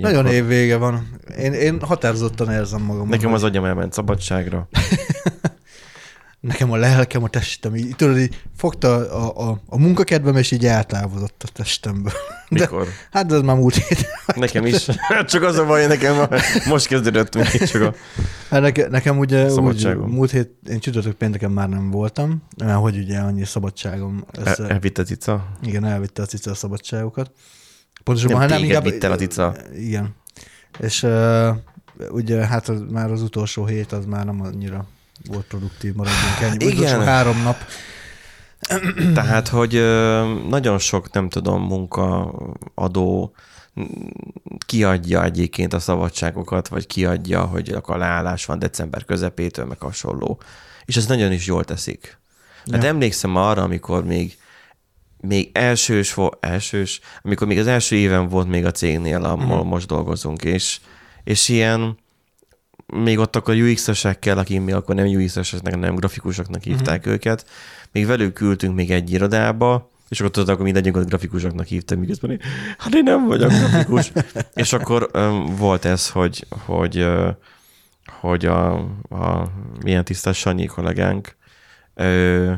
Nagyon évvége van. Én, én határozottan érzem magam. Nekem az agyam elment szabadságra. Nekem a lelkem, a testem, így, tudod, így fogta a, a, a munkakedvem, és így eltávozott a testemből. De, Mikor? hát ez már múlt hét. Nekem is. Csak az a baj, nekem most kezdődött még csak a... Hát neke, nekem ugye úgy, múlt hét, én csütörtök pénteken már nem voltam, mert hogy ugye annyi szabadságom. Ez, El, elvitt a cica? Igen, elvitte a cica a szabadságokat. Pontosabban, Nem téged vitt el a cica. Igen. És uh, ugye hát az, már az utolsó hét az már nem annyira volt produktív, maradjunk ennyi. Igen. Utolsó három nap. Tehát, hogy nagyon sok, nem tudom, munkaadó kiadja egyébként a szabadságokat, vagy kiadja, hogy akkor leállás van december közepétől, meg hasonló. És ez nagyon is jól teszik. Hát Ja. emlékszem arra, amikor még még elsős, vo- elsős, amikor még az első éven volt még a cégnél, ahol Mhm. most dolgozunk, és, és ilyen, még ott akkor UX-esekkel, akik még akkor nem UX-eseknek, nem grafikusoknak hívták Mhm. őket, még velük ültünk még egy irodába, és akkor tudod, akkor mindegyik ott grafikusoknak hívtam, miközben én, hát én nem vagyok grafikus. és akkor um, volt ez, hogy, hogy, uh, hogy a, a milyen tisztás Sanyi kollégánk ö,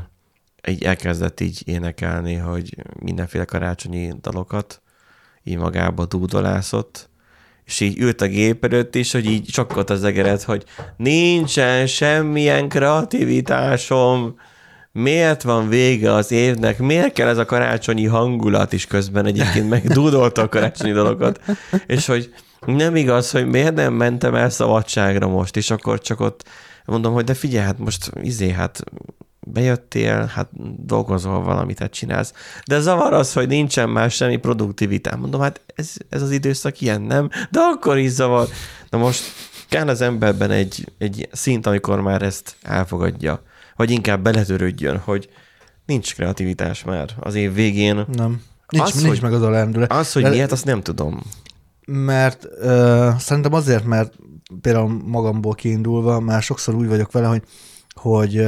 így elkezdett így énekelni, hogy mindenféle karácsonyi dalokat, így magába dúdolászott, és így ült a gép előtt is, hogy így csakkott az egeret, hogy nincsen semmilyen kreativitásom, miért van vége az évnek, miért kell ez a karácsonyi hangulat is közben egyébként megdúdolta a karácsonyi dalokat, és hogy nem igaz, hogy miért nem mentem el szabadságra most, és akkor csak ott mondom, hogy de figyelj, hát most izé, hát bejöttél, hát dolgozol valamit, hát csinálsz. De zavar az, hogy nincsen más semmi produktivitás. Mondom, hát ez, ez az időszak ilyen, nem? De akkor is zavar. Na most kell az emberben egy, egy szint, amikor már ezt elfogadja, vagy inkább beletörődjön, hogy nincs kreativitás már az év végén. Nem. Nincs, Az, nincs hogy- meg az a lendület. Az, hogy De- miért, azt nem tudom. Mert uh, szerintem azért, mert például magamból kiindulva már sokszor úgy vagyok vele, hogy, hogy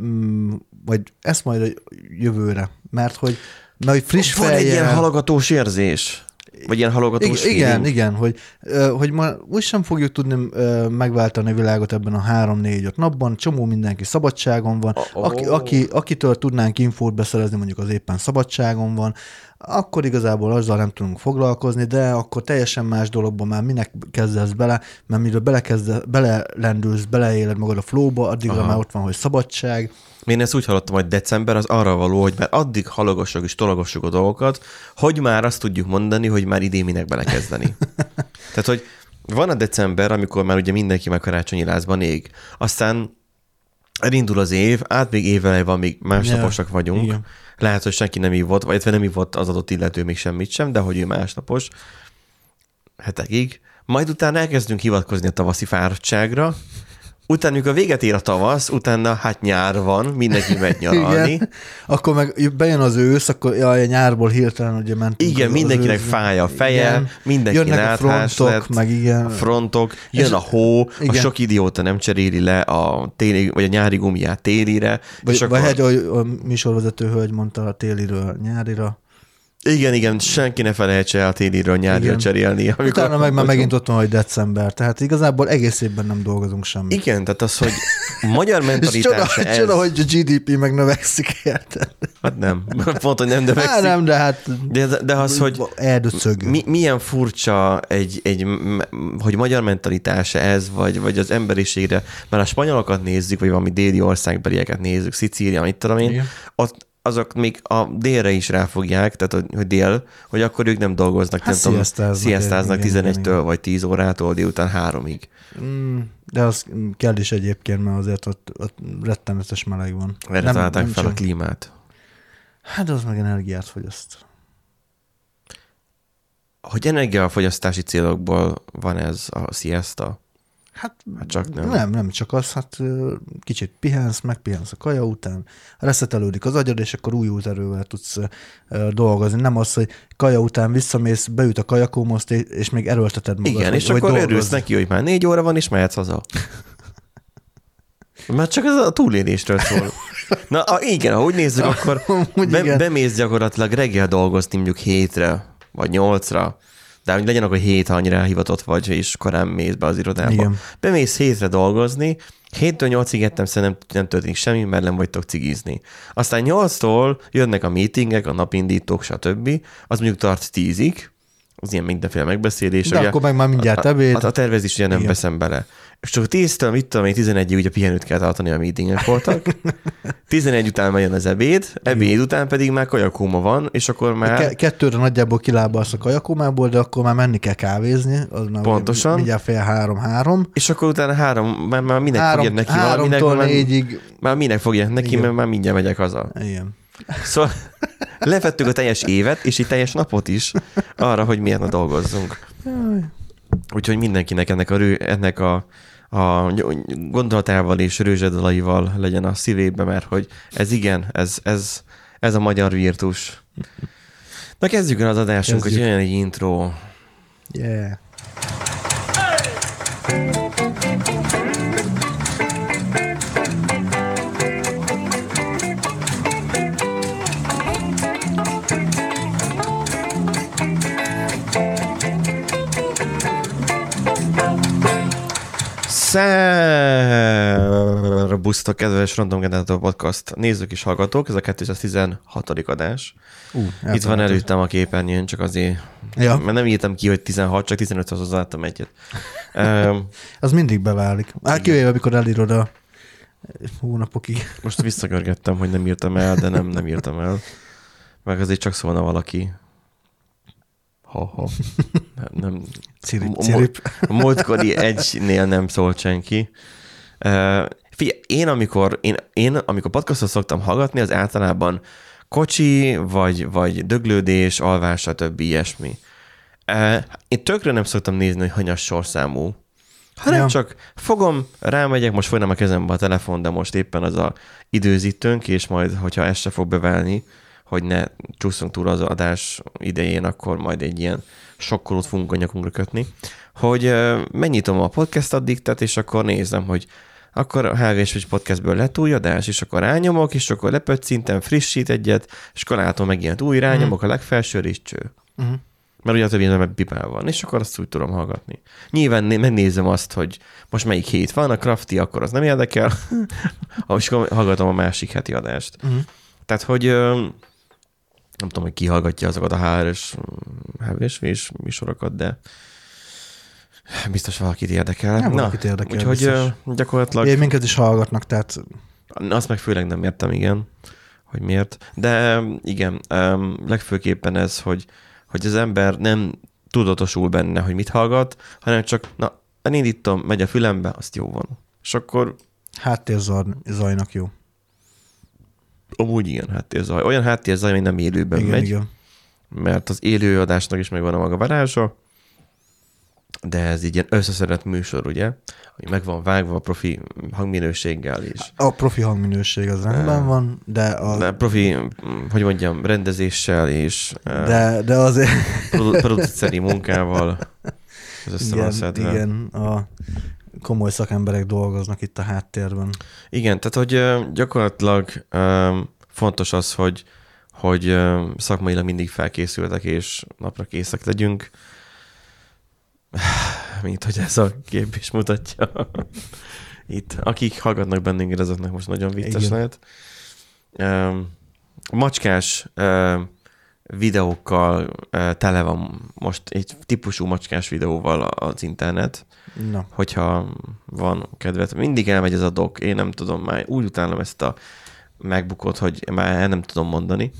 mm, vagy ezt majd a jövőre, mert hogy, mert hogy friss Van egy ilyen halogatós érzés. Vagy ilyen halogatós igen, igen, feeling. igen, hogy, hogy ma úgy sem fogjuk tudni megváltani a világot ebben a három-négy-öt napban, csomó mindenki szabadságon van, Oh. aki, aki, akitől tudnánk infót beszerezni, mondjuk az éppen szabadságon van, akkor igazából azzal nem tudunk foglalkozni, de akkor teljesen más dologban már minek kezdesz bele, mert mire belekezde, belelendülsz, beleéled magad a flowba, addigra Aha. már ott van, hogy szabadság, Én ezt úgy hallottam, hogy december az arra való, hogy már addig halogassuk és tologassuk a dolgokat, hogy már azt tudjuk mondani, hogy már idén minek belekezdeni. Tehát, hogy van a december, amikor már ugye mindenki már karácsonyi lázban ég. Aztán elindul az év, át még évele van, még másnaposak vagyunk. igen. Lehet, hogy senki nem ívott, vagy nem ívott az adott illető még semmit sem, de hogy ő másnapos hetekig. Majd utána elkezdünk hivatkozni a tavaszi fáradtságra, utána, amikor véget ér a tavasz, utána hát nyár van, mindenki megy nyaralni. Igen. Akkor meg bejön az ősz, akkor jaj, a nyárból hirtelen ugye mentünk. Igen, az- az mindenkinek ősz- fáj a feje, Igen. mindenki Jönnek a frontok, lett, meg igen. a frontok, jön És- a hó, a igen. sok idióta nem cseréli le a téli, vagy a nyári gumiát télire, Vagy, és vagy akkor, egy, ahogy a műsorvezető hölgy mondta a téliről nyárira. Igen, igen, senki ne felejtse el a téliről nyárira Igen. cserélni. Amikor, Utána meg már megint ott van, hogy december. Tehát igazából egész évben nem dolgozunk semmit. Igen, tehát az, hogy magyar És csoda, ez, csoda, hogy a GDP meg növekszik érted? hát nem, pont, hogy nem növekszik, Hát nem, de hát de, de az, hogy eldöcög. Mi, milyen furcsa egy, egy, hogy magyar mentalitása ez, vagy, vagy az emberiségre, mert a spanyolokat nézzük, vagy valami déli országbelieket nézzük, Szicília, mit tudom én, Igen. ott azok még a délre is ráfogják, tehát hogy- dél, hogy akkor ők nem dolgoznak, Hát nem tudom, sziasztáznak, sziasztáznak igen, igen, 11-től igen. vagy 10 órától délután 3-ig. Mm, de az kell is egyébként, mert azért ott, ott rettenetes meleg van. Erre találták fel a sem- klímát. Hát az meg energiát fogyaszt. Hogy energiafogyasztási célokból van ez a siesta? Hát, Hát csak nem. nem, nem csak az, hát kicsit pihensz, megpihensz a kaja után, reszetelődik az agyad, és akkor új erővel tudsz dolgozni. Nem az, hogy kaja után visszamész, beüt a kajakómoszt, és még erőlteted magad. Igen, hogy- és hogy akkor dolgozz. örülsz neki, hogy már négy óra van, és mehetsz haza. Mert csak ez a túlélésről szól. Na a, igen, ha úgy nézzük, akkor be, bemész gyakorlatilag reggel dolgozni mondjuk hétre, vagy nyolcra, De hogy legyen akkor hét, ha annyira hivatott vagy, és korán mész be az irodába. Igen. Bemész hétre dolgozni, héttől nyolcig ettem, szerintem nem történik semmi, mert nem vagytok cigizni. Aztán nyolctól jönnek a meetingek, a napindítók, stb. Az mondjuk tart tízig, az ilyen mindenféle megbeszélés. De ugye, akkor meg már mindjárt ebéd. a, a tervezés ugye nem Igen. veszem bele. És csak 10-től, mit tudom én, 11-ig ugye pihenőt kell tartani, a meetingek voltak. 11 után már jön az ebéd, ebéd után pedig már kajakóma van, és akkor már... Ke- kettőre nagyjából kilábalsz a kajakomából, de akkor már menni kell kávézni. Az már Pontosan. Mindjárt fél három-három. És akkor utána három, már, már minek Három, fogja neki valaminek, háromtól már, négyig. már minek fogja neki, Igen. mert már mindjárt megyek haza. Igen. Szóval levettük a teljes évet, és egy teljes napot is arra, hogy milyen a dolgozzunk. Úgyhogy mindenkinek ennek a, rő, ennek a, a gondolatával és rőzsedalaival legyen a szívébe, mert hogy ez igen, ez, ez, ez a magyar virtus. Na kezdjük el az adásunkat, hogy Kezdjük. jöjjön egy intro. Yeah. Szerbusztok, kedves Random Generator Podcast nézők és hallgatók, ez a 216. adás. Uh, Itt van előttem a képernyőn, csak azért, Ja. mert nem írtam ki, hogy 16, csak 15 az hozzáadtam egyet. Um, Az mindig beválik. Hát kivéve, amikor elírod a hónapokig. most visszagörgettem, hogy nem írtam el, de nem, nem írtam el. Meg azért csak szólna valaki. Ha-ha. Nem, nem. Cirip, cirip. A múltkori egynél nem szólt senki. Uh, figyelj, én amikor, én, én amikor podcastot szoktam hallgatni, az általában kocsi, vagy, vagy döglődés, alvás, stb. ilyesmi. Uh, én tökre nem szoktam nézni, hogy hanyas sorszámú. Hanem Ja. ja. csak fogom, rámegyek, most folyam a kezembe a telefon, de most éppen az a időzítőnk, és majd, hogyha ez se fog beválni, hogy ne csúszunk túl az adás idején, akkor majd egy ilyen sokkolót fogunk a nyakunkra kötni, hogy megnyitom a podcast addiktát, és akkor nézem, hogy akkor a HVS podcastből lett új adás, és akkor rányomok, és akkor lepöccintem, frissít egyet, és akkor látom megjelent új, rányomok a legfelsőre, és cső. Uh-huh. Mert ugye a többi nem pipál van, és akkor azt úgy tudom hallgatni. Nyilván né- megnézem azt, hogy most melyik hét van, a crafty, akkor az nem érdekel, és akkor hallgatom a másik heti adást. Uh-huh. Tehát, hogy nem tudom, hogy ki hallgatja azokat a HR-es, HVSV-s műsorokat, de biztos valakit érdekel. Nem, valakit érdekel, Úgyhogy biztos. gyakorlatilag Én minket is hallgatnak, tehát azt meg főleg nem értem, igen, hogy miért. De igen, legfőképpen ez, hogy, hogy az ember nem tudatosul benne, hogy mit hallgat, hanem csak, na, elindítom, megy a fülembe, azt jó van. És akkor háttérzajnak jó. Amúgy igen, háttérzaj. Olyan háttérzaj, ami nem élőben igen, megy, igen. mert az élőadásnak is megvan a maga varázsa, de ez így ilyen összeszedett műsor, ugye? Hogy meg van vágva a profi hangminőséggel is. A profi hangminőség az rendben van, de, a, De profi, hogy mondjam, rendezéssel és de, de, de azért produ- produceri munkával van igen, igen, a komoly szakemberek dolgoznak itt a háttérben. Igen, tehát hogy gyakorlatilag fontos az, hogy, hogy szakmailag mindig felkészültek és napra készek legyünk. Mint hogy ez a kép is mutatja. Itt, akik hallgatnak bennünket, azoknak most nagyon vicces Igen. lehet. Macskás videókkal tele van most egy típusú macskás videóval az internet Na, hogyha van kedvet. Mindig elmegy ez a dok, én nem tudom, már úgy utálom ezt a megbukott, hogy már el nem tudom mondani.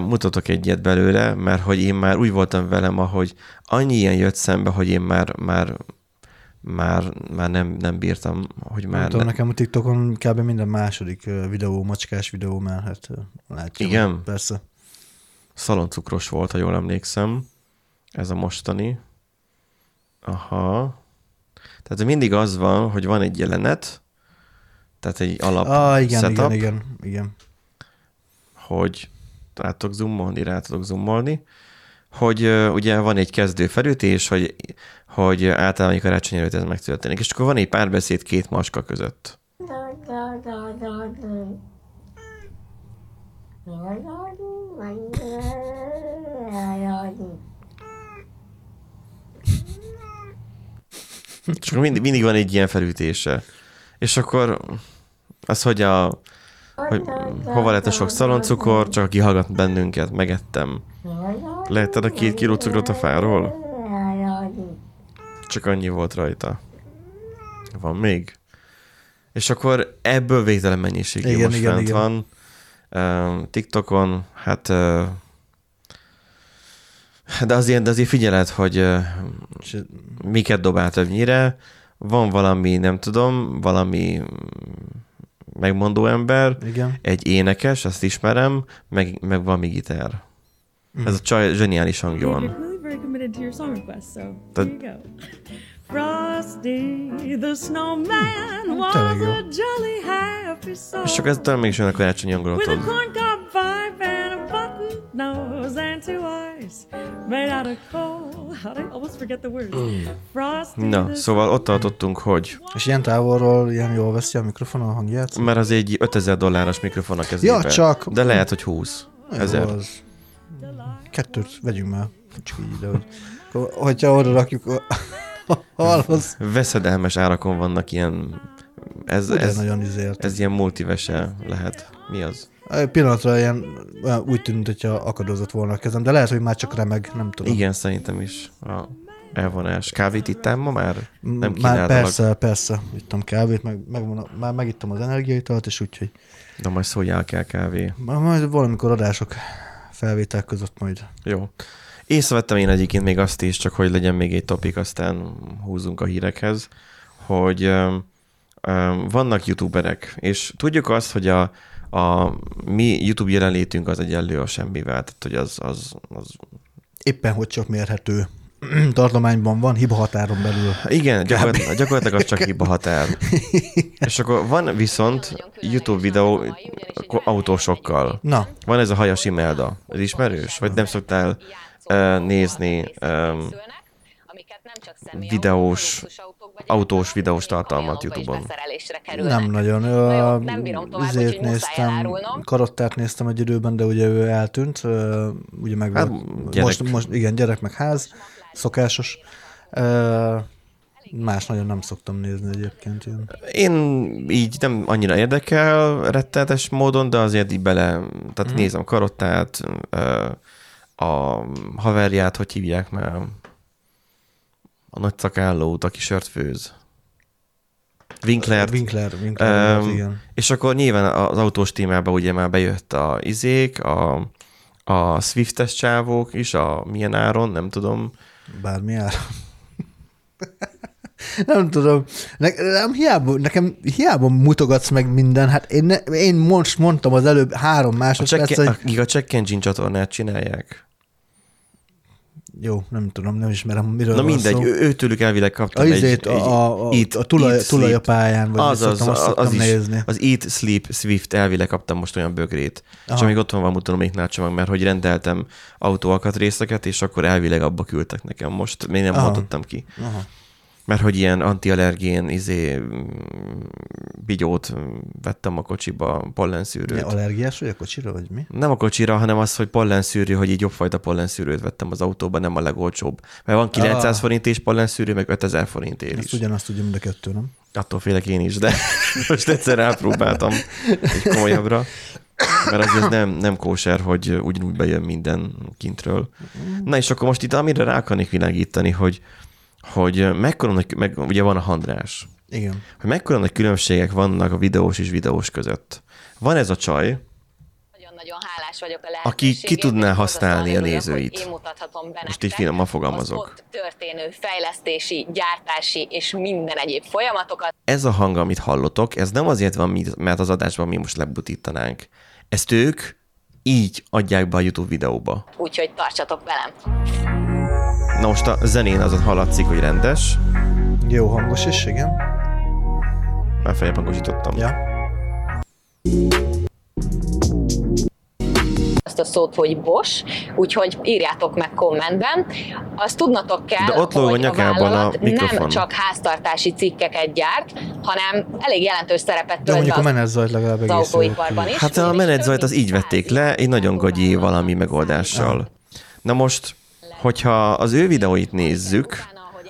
Mutatok egyet belőle, mert hogy én már úgy voltam velem, ahogy annyi ilyen jött szembe, hogy én már, már, már, már nem, nem bírtam, hogy nem már... tudom, Ne... nekem a TikTokon kb. minden második videó, macskás videó, ö, látja. Igen? Persze. Szaloncukros volt, ha jól emlékszem. Ez a mostani. Aha. Tehát mindig az van, hogy van egy jelenet, tehát egy alap Ah, igen, setup, igen, igen, igen. hogy rá tudok zoomolni, rá tudok zoomolni, hogy uh, ugye van egy kezdő felütés, hogy, hogy általában karácsony előtt ez megtörténik, és akkor van egy párbeszéd két maska között. És akkor mindig, mindig van egy ilyen felütése. És akkor az, hogy a hogy hova lett a sok szaloncukor, csak aki hallgat bennünket, megettem. Lehetted a két kiló cukrot a fáról? Csak annyi volt rajta. Van még? És akkor ebből végtelen mennyiség Igen, most igen, fent igen. van. Uh, TikTokon, hát uh, de azért, de azért figyeled, hogy uh, miket dobál többnyire. Van valami, nem tudom, valami mm, megmondó ember, igen. egy énekes, azt ismerem, meg, meg valami gitár. Ez a csaj zseniális hangja van. go. Frosty the snowman was a jolly happy soul. És csak ez talán mégis olyan a karácsonyi With nose and two eyes made out of coal. How did I almost forget the words? Frosty Na, the szóval ott tartottunk, hogy És ilyen távolról ilyen jól veszi a mikrofon a hangját? mert az egy 5000 dolláros mikrofon a kezébe. Ja, csak- De lehet, hogy 20 ezer. Az... Kettőt vegyünk már. Csak így, de hogy... Hogyha oda rakjuk a halhoz, Veszedelmes árakon vannak ilyen... Ez, ez ez, nagyon izért. ez ilyen multivese lehet. Mi az? Pillanatra ilyen, olyan úgy tűnt, hogyha akadozott volna a kezem, de lehet, hogy már csak remeg, nem tudom. Igen, szerintem is. A elvonás. Kávét ittál ma már? Nem Már persze, persze. Ittam kávét, meg, meg már megittam az energiaitalt, és úgyhogy De majd szóljál kell kávé. majd valamikor adások felvétel között majd. Jó. Észrevettem én egyébként még azt is, csak hogy legyen még egy topik, aztán húzunk a hírekhez, hogy um, um, vannak youtuberek, és tudjuk azt, hogy a, a mi YouTube jelenlétünk az egyenlő a semmivel, tehát hogy az, az, az Éppen hogy csak mérhető tartományban van, hiba határon belül. igen, gyakorlatilag, gyakorlatilag az csak hiba határ. És akkor van viszont YouTube videó autósokkal. Na, Van ez a Hajas Imelda. Ez ismerős? Vagy nem szoktál uh, nézni um, videós, autós videós tartalmat YouTube-on? nem nagyon. Na jó, Ö, nem bírom tovább, Ezért néztem, karottát néztem egy időben, de ugye ő eltűnt. Ö, Ugye meg Hát, gyerek. most, most, igen, gyerek meg ház, szokásos. Ö, Más nagyon nem szoktam nézni egyébként ilyen. Én így nem annyira érdekel rettenetes módon, de azért így bele, tehát mm. nézem karottát, ö, a haverját, hogy hívják már, a nagy szakállót, aki sört főz. Winkler. Winkler, Winkler, igen. És akkor nyilván az autós témában ugye már bejött a izék, a, a Swiftes csávók is, a milyen áron, nem tudom. Bármi ár. nem tudom. Ne, nem, hiába, nekem hiába mutogatsz meg minden. Hát én, ne, én most mondtam az előbb három A másodperc, check, hogy... akik a Check Engine csatornát csinálják. Jó, nem tudom, nem ismerem, miről Na mindegy, szó. ő, őtőlük elvileg A, kaptam egy, izét, egy a, a, Eat- a, tulaj, Eat, tulaj a pályán, vagy az, az, az, az, is, nézni. az Eat, Sleep, Swift, elvileg kaptam most olyan bögrét. Aha. És Aha. még ott van tudom, még csomag, mert hogy rendeltem autóalkatrészeket, és akkor elvileg abba küldtek nekem most. Még nem Aha. mondottam ki. Aha. Mert hogy ilyen antiallergén izé, bigyót vettem a kocsiba, pollenszűrőt. Ja, allergiás vagy a kocsira, vagy mi? Nem a kocsira, hanem az, hogy pollenszűrő, hogy így jobbfajta pollenszűrőt vettem az autóba, nem a legolcsóbb. Mert van 900 Ah. forint és pollenszűrő, meg 5000 forintért Ezt is. ugyanazt tudja mind a kettő, nem? Attól félek én is, de most egyszer elpróbáltam egy komolyabbra. Mert azért nem, nem kóser, hogy ugyanúgy bejön minden kintről. Na és akkor most itt amire rá akarnék világítani, hogy, hogy mekkora nagy, meg, ugye van a handrás, Igen. hogy mekkora nagy különbségek vannak a videós és videós között. Van ez a csaj, Nagyon-nagyon hálás vagyok a Aki ki tudná használni a nézőit. Én mutathatom be Most így finoman fogalmazok. Az ott történő fejlesztési, gyártási és minden egyéb folyamatokat. ez a hang, amit hallotok, ez nem azért van, mert az adásban mi most lebutítanánk. Ezt ők így adják be a YouTube videóba. Úgyhogy tartsatok velem. Na most a zenén azon hallatszik, hogy rendes. Jó hangos is, igen. Már feljebb hangosítottam. Ja. Azt a szót, hogy Bosch, úgyhogy írjátok meg kommentben. Azt tudnatok kell, De ott a hogy nyakában a vállalat mikrofon. nem csak háztartási cikkeket gyárt, hanem elég jelentős szerepet De tölt mondjuk a be menetzajt legalább az egész autóiparban is. Hát a menedzsajt az így vették le, egy nagyon gagyi valami megoldással. Na most, hogyha az ő videóit nézzük,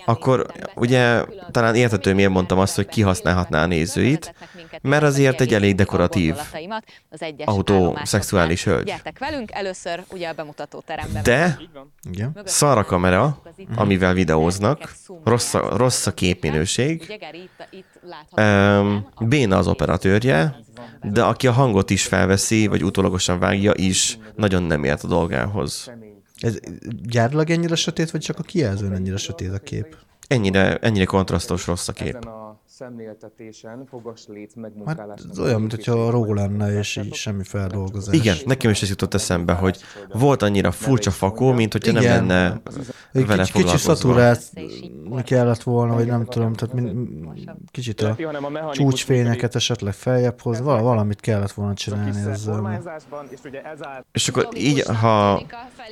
akkor ugye talán értető, miért mondtam azt, hogy kihasználhatná a nézőit, mert azért egy elég dekoratív autó szexuális hölgy. Gyertek velünk, először ugye a bemutató teremben. De szar a kamera, amivel videóznak, rossz a, rossz a képminőség, béna az operatőrje, de aki a hangot is felveszi, vagy utólagosan vágja is, nagyon nem ért a dolgához. Ez gyárilag ennyire sötét, vagy csak a kijelzőn ennyire sötét a kép? Ennyire, ennyire kontrasztos rossz a kép. Szemléltetésen fogas léc Hát ez olyan, mintha ró lenne, és így semmi feldolgozás. Igen, nekem is ez jutott eszembe, hogy volt annyira furcsa fakó, mint hogyha nem Igen. lenne Egy vele kicsi, kicsi szaturált kellett volna, vagy nem tudom, tehát min, kicsit a csúcsfényeket esetleg feljebb hoz, val- valamit kellett volna csinálni ezzel. és akkor így, ha,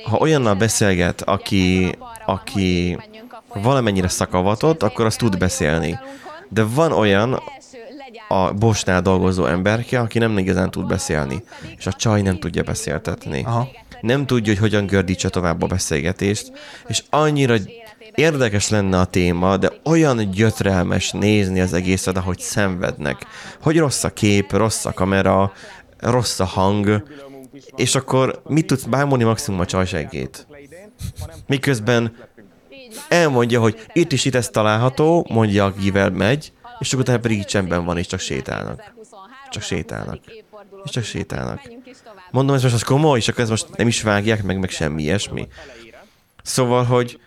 ha olyannal beszélget, aki, aki valamennyire szakavatott, akkor az tud beszélni. De van olyan a Bosnál dolgozó emberke, aki nem igazán tud beszélni, és a csaj nem tudja beszéltetni. Aha. Nem tudja, hogy hogyan gördítse tovább a beszélgetést, és annyira érdekes lenne a téma, de olyan gyötrelmes nézni az egészet, ahogy szenvednek. Hogy rossz a kép, rossz a kamera, rossz a hang, és akkor mit tudsz bámulni maximum a csajseggét? Miközben elmondja, hogy itt is itt ez található, mondja, akivel megy, és akkor utána pedig így csendben van, és csak sétálnak. Csak sétálnak. És csak sétálnak. Mondom, ez most az komoly, és akkor ez most nem is vágják meg, meg semmi ilyesmi. Szóval, hogy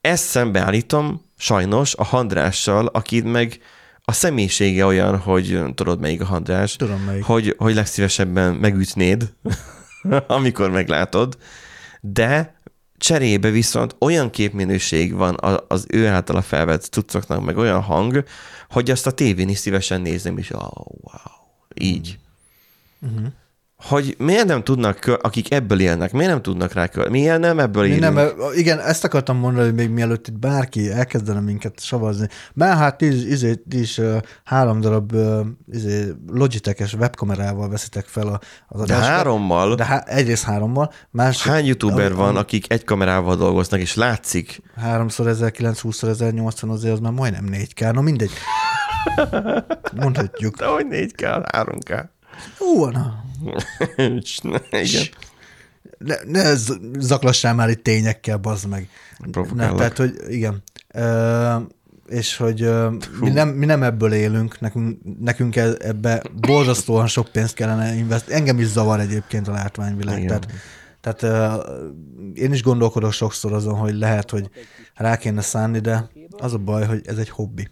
ezt szembeállítom sajnos a Handrással, aki meg a személyisége olyan, hogy tudod melyik a Handrás, Tudom, melyik. hogy, hogy legszívesebben megütnéd, amikor meglátod, de cserébe viszont olyan képminőség van az ő általa felvett cuccoknak, meg olyan hang, hogy azt a tévén is szívesen nézem, és oh, wow, így. Uh-huh. Hogy miért nem tudnak, akik ebből élnek, miért nem tudnak rá kölni? Miért nem ebből élünk? nem, igen, ezt akartam mondani, hogy még mielőtt itt bárki elkezdene minket savazni. Mert hát ti is, izé, is három darab izé, Logitech-es webkamerával veszitek fel a, az De adásokat. hárommal? De há, egyrészt hárommal, másik... Hány youtuber a- van, akik egy kamerával dolgoznak, és látszik? Háromszor 1920 1080 azért az már majdnem 4K, no mindegy. Mondhatjuk. De hogy 4K, 3K. Ó, na. Igen. Ne, ne zaklassál már itt tényekkel, bazd meg. Ne, tehát, hogy igen. Ö, és hogy ö, mi nem, mi nem ebből élünk, nekünk, nekünk e- ebbe borzasztóan sok pénzt kellene investálni. Engem is zavar egyébként a látványvilág. Igen. Tehát, tehát ö, én is gondolkodok sokszor azon, hogy lehet, hogy rá kéne szánni, de az a baj, hogy ez egy hobbi.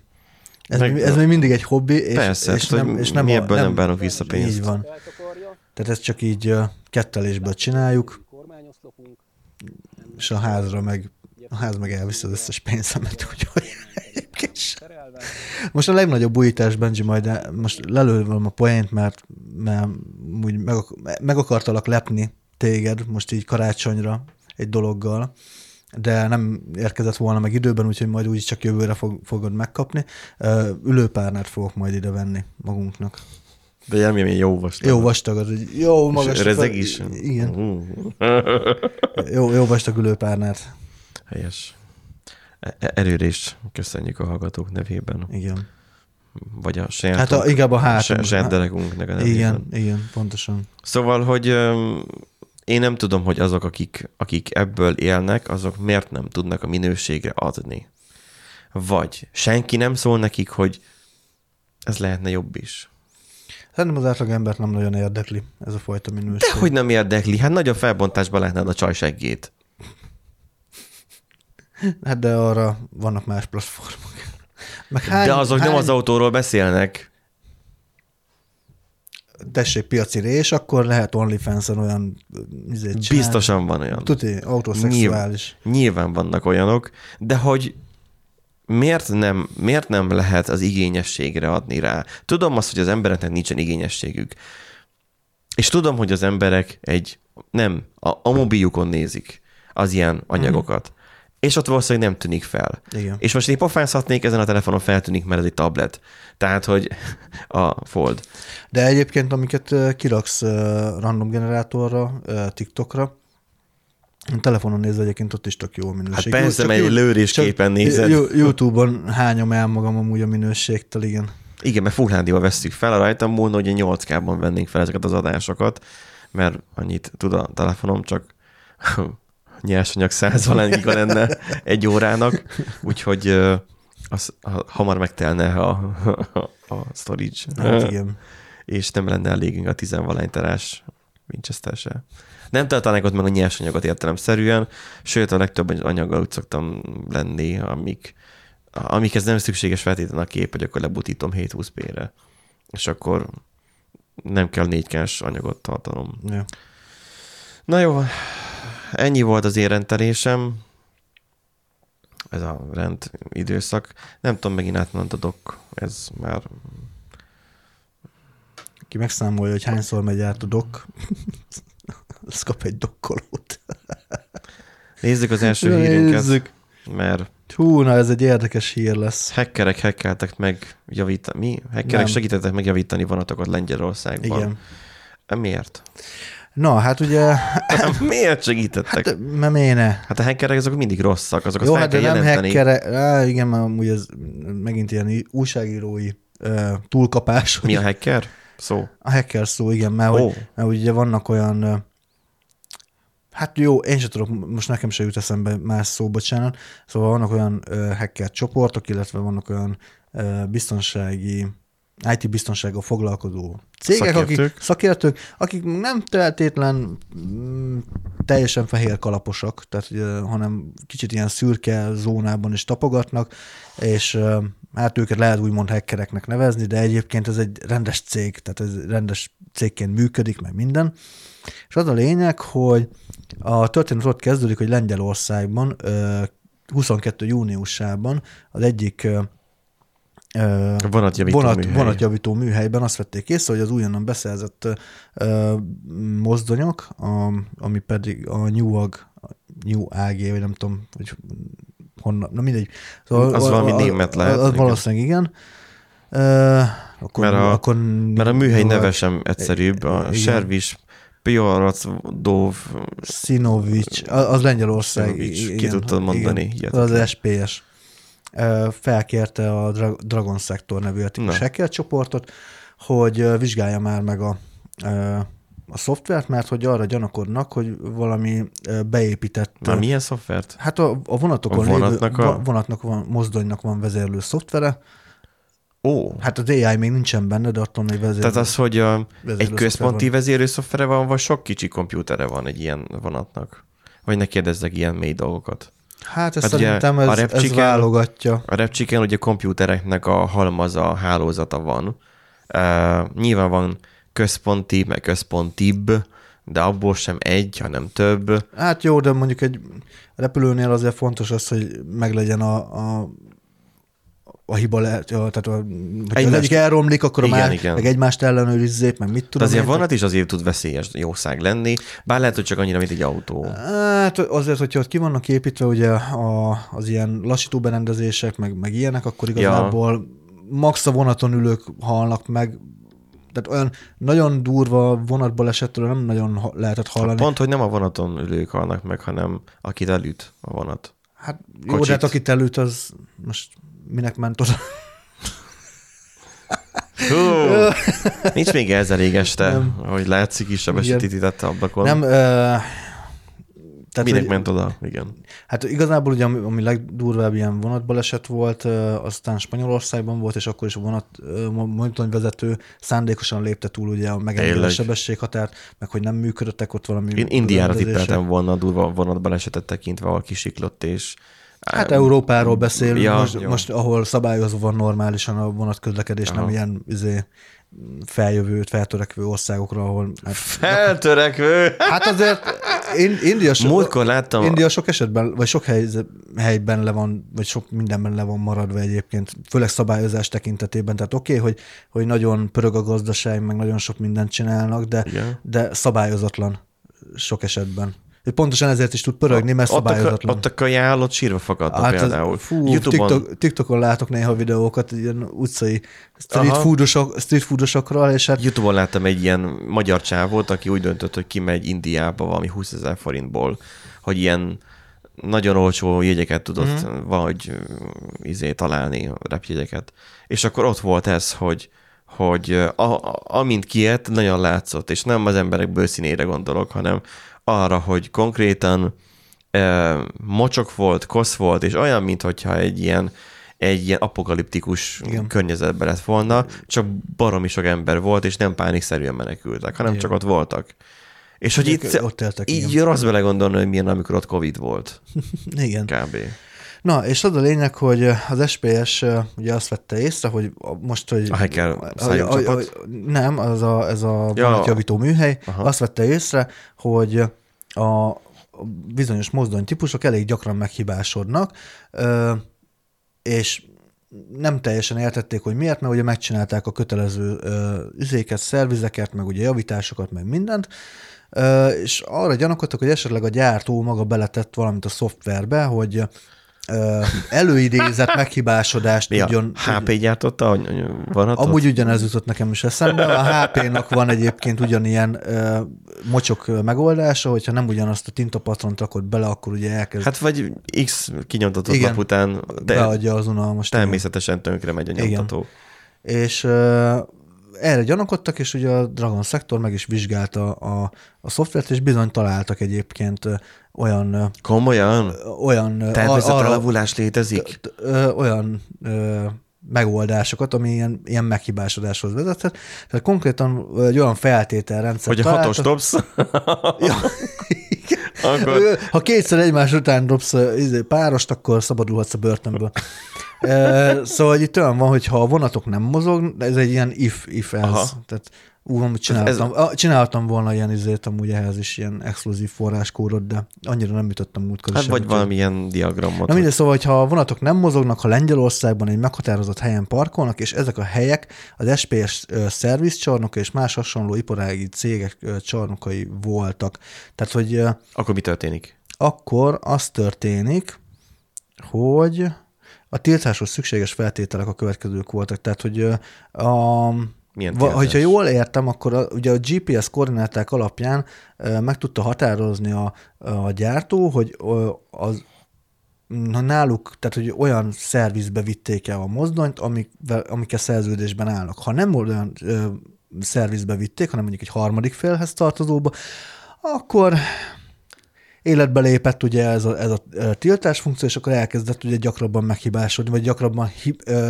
Ez, Meg- még, ez még mindig egy hobbi, és, Persze, és, hogy nem, és nem, mi ebből nem várunk vissza pénzt. Így van. Tehát ezt csak így ö, kettelésből csináljuk, és a házra meg, a ház meg elviszi az összes pénzemet, úgyhogy egyébként sem. Most a legnagyobb újítás, Benji, majd most lelőlöm a poént, mert, mert úgy meg, meg akartalak lepni téged most így karácsonyra egy dologgal, de nem érkezett volna meg időben, úgyhogy majd úgy csak jövőre fog, fogod megkapni. Ülőpárnát fogok majd ide venni magunknak. De jelmi, milyen jó vastag. Jó vastag az, egy jó magas. És rezeg is. Igen. Uh, Jó, jó vastag ülőpárnát. helyes. E- Előre is köszönjük a hallgatók nevében. Igen. Vagy a saját, Hát a, inkább a hátunk. saját, a nevében. Igen, igen, pontosan. Szóval, hogy én nem tudom, hogy azok, akik, akik ebből élnek, azok miért nem tudnak a minőségre adni. Vagy senki nem szól nekik, hogy ez lehetne jobb is. Szerintem az átlag embert nem nagyon érdekli ez a fajta minőség. De hogy nem érdekli? Hát nagyobb felbontásban látnád a csajseggét. Hát de arra vannak más platformok. Meg hány, De azok hány, nem az autóról beszélnek. Tessék piaci rés, akkor lehet OnlyFans-en olyan izét csinálni. Biztosan van olyan. Tuti, autoszexuális. Nyilván, nyilván vannak olyanok, de hogy miért nem, miért nem lehet az igényességre adni rá? Tudom azt, hogy az embereknek nincsen igényességük. És tudom, hogy az emberek egy, nem, a, a mobiljukon nézik az ilyen anyagokat. És ott valószínűleg nem tűnik fel. Igen. És most én pofázhatnék, ezen a telefonon feltűnik, mert ez egy tablet. Tehát, hogy a Fold. De egyébként, amiket kiraksz random generátorra, TikTokra, Telefonon nézve egyébként ott is tök jó a minőség. Hát persze, mert egy lőrésképen csak nézed. Yo- Youtube-on hányom el magam amúgy a minőségtől, igen. Igen, mert Full HD-val vesszük fel, rajtam múlna, hogy 8K-ban vennénk fel ezeket az adásokat, mert annyit tud a telefonom, csak nyersanyag 100 valány giga lenne egy órának, úgyhogy az ha- hamar megtelne a, a, a storage. Hát igen. és nem lenne elégünk a tizenvalány terás Winchester se. Nem tartanák ott meg a nyersanyagot értelemszerűen, sőt a legtöbb anyaggal úgy szoktam lenni, amik, amikhez nem szükséges feltétlenül a kép, hogy akkor lebutítom 720p-re. És akkor nem kell 4 anyagot tartanom. Ja. Na jó, ennyi volt az én rendelésem. Ez a rend időszak. Nem tudom, megint átmentadok. Ez már Ki megszámolja, hogy hányszor megy át a dok, az kap egy dokkolót. Nézzük az első hírünket, Nézzük. mert Hú, na ez egy érdekes hír lesz. hackerek hackeltek meg javítani. Mi? Hackerek Nem. segítettek megjavítani vonatokat Lengyelországban. Igen. Miért? Na, hát ugye, Miért segítettek? hát, mert méne. Hát a hackerek azok mindig rosszak, azok Jó, hát de nem jelenteni. hackere, á, igen, mert amúgy ez megint ilyen újságírói uh, túlkapás. Mi a hacker? Szó. A hacker szó, igen, mert, Ó. hogy, mert ugye vannak olyan, hát jó, én sem tudok, most nekem sem jut eszembe más szó, bocsánat, szóval vannak olyan ö, hacker csoportok, illetve vannak olyan ö, biztonsági, IT biztonsággal foglalkozó cégek, Szakértők. akik szakértők, akik nem feltétlen mm, teljesen fehér kalaposak, tehát, hanem kicsit ilyen szürke zónában is tapogatnak, és hát őket lehet úgymond hackereknek nevezni, de egyébként ez egy rendes cég, tehát ez rendes cégként működik, meg minden. És az a lényeg, hogy a történet ott kezdődik, hogy Lengyelországban ö, 22. júniusában az egyik Vonatjavító vonat, műhely. vonatjavító műhelyben azt vették észre, hogy az újonnan beszerzett ö, mozdonyok, a, ami pedig a Newag, New AG, vagy nem tudom, hogy honnan, na mindegy. Szóval Az valami német lehet, Az valószínűleg igen. Ö, akkor, Mert a- akkor Mert a műhely neve sem egyszerűbb. A Igen. Servis, Pioracdov, Szinovics, az Lengyelország. Szinovics, ki tudtad mondani, Igen, az SPS. Felkérte a Dra- Dragon Sector nevű etikus Na. hacker csoportot, hogy vizsgálja már meg a, a szoftvert, mert hogy arra gyanakodnak, hogy valami beépített... már milyen szoftvert? Hát a, a vonatokon A vonatnak lévő, a- vonatnak van, mozdonynak van vezérlő szoftvere. Ó, Hát az AI még nincsen benne, de attól még vezérlő. tehát az, hogy a, egy központi szoftver vezérő szoftvere van, vagy sok kicsi kompjútere van egy ilyen vonatnak? Vagy ne kérdezzek ilyen mély dolgokat. Hát ezt Hát szerintem a ez, ez válogatja. A repcsiken ugye kompjútereknek a halmaza, hálózata van. Uh, nyilván van központi, meg központibb, de abból sem egy, hanem több. Hát jó, de mondjuk egy repülőnél azért fontos az, hogy meglegyen a, a, a hiba lehet, ja, tehát a, hogyha az Egymást- egyik elromlik, akkor a Igen, más, igen. meg egymást ellenőrizzék, meg mit De tudom azért én. vonat is azért tud veszélyes jószág lenni, bár lehet, hogy csak annyira, mint egy autó. Hát azért, hogyha ott ki vannak építve ugye a, az ilyen lassító berendezések, meg, meg ilyenek, akkor igazából max a vonaton ülők halnak meg, tehát olyan nagyon durva vonatból esettől nem nagyon lehetett hallani. Pont, hogy nem a vonaton ülők halnak meg, hanem akit elüt a vonat. Hát jó, Kocsit. de hát akit előtt, az most minek ment oda? Hú, nincs még ez elég este, Nem. hogy látszik is, sebesítítette ablakon. Nem, ö, tehát, Minek hogy, ment oda? Igen. Hát igazából ugye, ami, ami legdurvább ilyen vonatbaleset volt, aztán Spanyolországban volt, és akkor is a vonat monitorvezető szándékosan lépte túl ugye a megengedett sebességhatárt, meg hogy nem működöttek ott valami Én Indiára tippeltem volna a durva vonatbalesetet tekintve, ahol kisiklott, és Hát Európáról beszélünk, Ja, most, jó. most, ahol szabályozva van normálisan a vonatközlekedés, Aha. nem ilyen izé, feljövő, feltörekvő országokra, ahol... Hát, Feltörekvő! hát azért in, India, so, Múltkor láttam, India sok esetben, vagy sok hely, helyben le van, vagy sok mindenben le van maradva egyébként, főleg szabályozás tekintetében. Tehát oké, okay, hogy, hogy nagyon pörög a gazdaság, meg nagyon sok mindent csinálnak, de, Igen. de szabályozatlan sok esetben. Pontosan ezért is tud pörögni, mert ott a, szabályozatlan. ott a kajállott sírva fakadtak Hát például. Fú, YouTube-on, TikTok, TikTokon látok néha videókat ilyen utcai street, foodosok, street foodosokról, és hát YouTube-on láttam egy ilyen magyar csávót, aki úgy döntött, hogy kimegy Indiába valami 20 ezer forintból, hogy ilyen nagyon olcsó jegyeket tudott Mhm. mm. valahogy ö, izé találni, repjegyeket. És akkor ott volt ez, hogy hogy a, a, amint kijött, nagyon látszott, és nem az emberek bőszínére gondolok, hanem arra, hogy konkrétan ö, mocsok volt, kosz volt, és olyan, mintha egy ilyen egy ilyen apokaliptikus Igen. Igen. környezetben lett volna, csak baromi sok ember volt, és nem pánikszerűen menekültek, hanem Igen. csak ott voltak. És hogy Ők itt ott éltek, így igen. rossz belegondolni, hogy milyen, amikor ott Covid volt. Igen. Kb. Na, és az a lényeg, hogy az SPS ugye azt vette észre, hogy a- most, hogy... A hacker szájúcsapat? Nem, az a, ez a Ja. vonatjavító műhely, Aha. azt vette észre, hogy a a bizonyos mozdonytípusok elég gyakran meghibásodnak, és nem teljesen értették, hogy miért, mert ugye megcsinálták a kötelező üzéket, szervizeket, meg ugye javításokat, meg mindent, és arra gyanakodtak, hogy esetleg a gyártó maga beletett valamit a szoftverbe, hogy előidézett meghibásodást Mi a tudjon... HP gyártotta a vonatot? Amúgy ugyanez jutott nekem is eszembe. A HP-nak van egyébként ugyanilyen ö, mocsok megoldása, hogyha nem ugyanazt a tintapatront rakod bele, akkor ugye elkezd Hát vagy X kinyomtatott Igen. nap után, de beadja az unalmas. természetesen tönkre megy a Igen. nyomtató. És ö, erre gyanakodtak, és ugye a Dragon Sector meg is vizsgálta a, a szoftvert, és bizony találtak egyébként olyan Komolyan? olyan Természetelavulás létezik? olyan ö, megoldásokat, ami ilyen, ilyen meghibásodáshoz vezethet. Tehát konkrétan egy olyan feltételrendszer Hogy a hatos dobsz? Ja. Akkor Ha kétszer egymás után dobsz izé, párost, akkor szabadulhatsz a börtönből. Szóval itt olyan van, hogy ha a vonatok nem mozog, ez egy ilyen if, if Aha. ez. Tehát ú, csináltam, ez... csináltam volna ilyen izét, amúgy ehhez is ilyen exkluzív forráskódot, de annyira nem jutottam múltkor. hát vagy úgyhogy- valamilyen diagramot. Na mindegy, szóval, hogyha a vonatok nem mozognak, ha Lengyelországban egy meghatározott helyen parkolnak, és ezek a helyek az SPS ö, szervizcsarnoka és más hasonló iparági cégek csarnokai voltak. Tehát, hogy Akkor mi történik? akkor az történik, hogy a tiltáshoz szükséges feltételek a következők voltak. Tehát, hogy a, Milyen va, hogyha jól értem, akkor a, ugye a GPS koordináták alapján ö, meg tudta határozni a, a gyártó, hogy az na, náluk, tehát hogy olyan szervizbe vitték el a mozdonyt, amik, amikkel szerződésben állnak. Ha nem olyan ö, szervizbe vitték, hanem mondjuk egy harmadik félhez tartozóba, akkor életbe lépett ugye ez a, ez a tiltás funkció, és akkor elkezdett ugye gyakrabban meghibásodni, vagy gyakrabban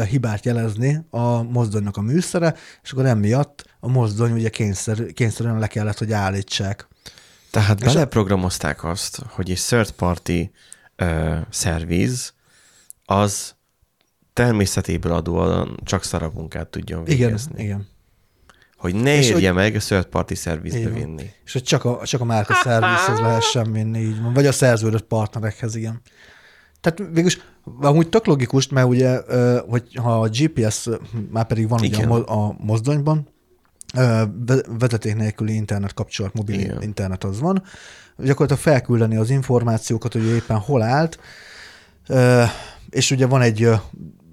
hibát jelezni a mozdonynak a műszere, és akkor emiatt a mozdony ugye kényszer, kényszerűen le kellett, hogy állítsák. Tehát És beleprogramozták azt, hogy egy third party uh, szerviz az természetéből adóan csak szarabb munkát tudjon Igen, végezni. igen. Hogy ne És érje hogy- meg a third party szervizbe vinni. És hogy csak a, csak a márka szervizhez lehessen vinni, így van. Vagy a szerződött partnerekhez, igen. Tehát végülis amúgy tök logikus, mert ugye, hogy ha a GPS már pedig van ugye a, a mozdonyban, vezeték nélküli internet kapcsolat, mobil Igen. internet az van, gyakorlatilag felküldeni az információkat, hogy éppen hol állt, és ugye van egy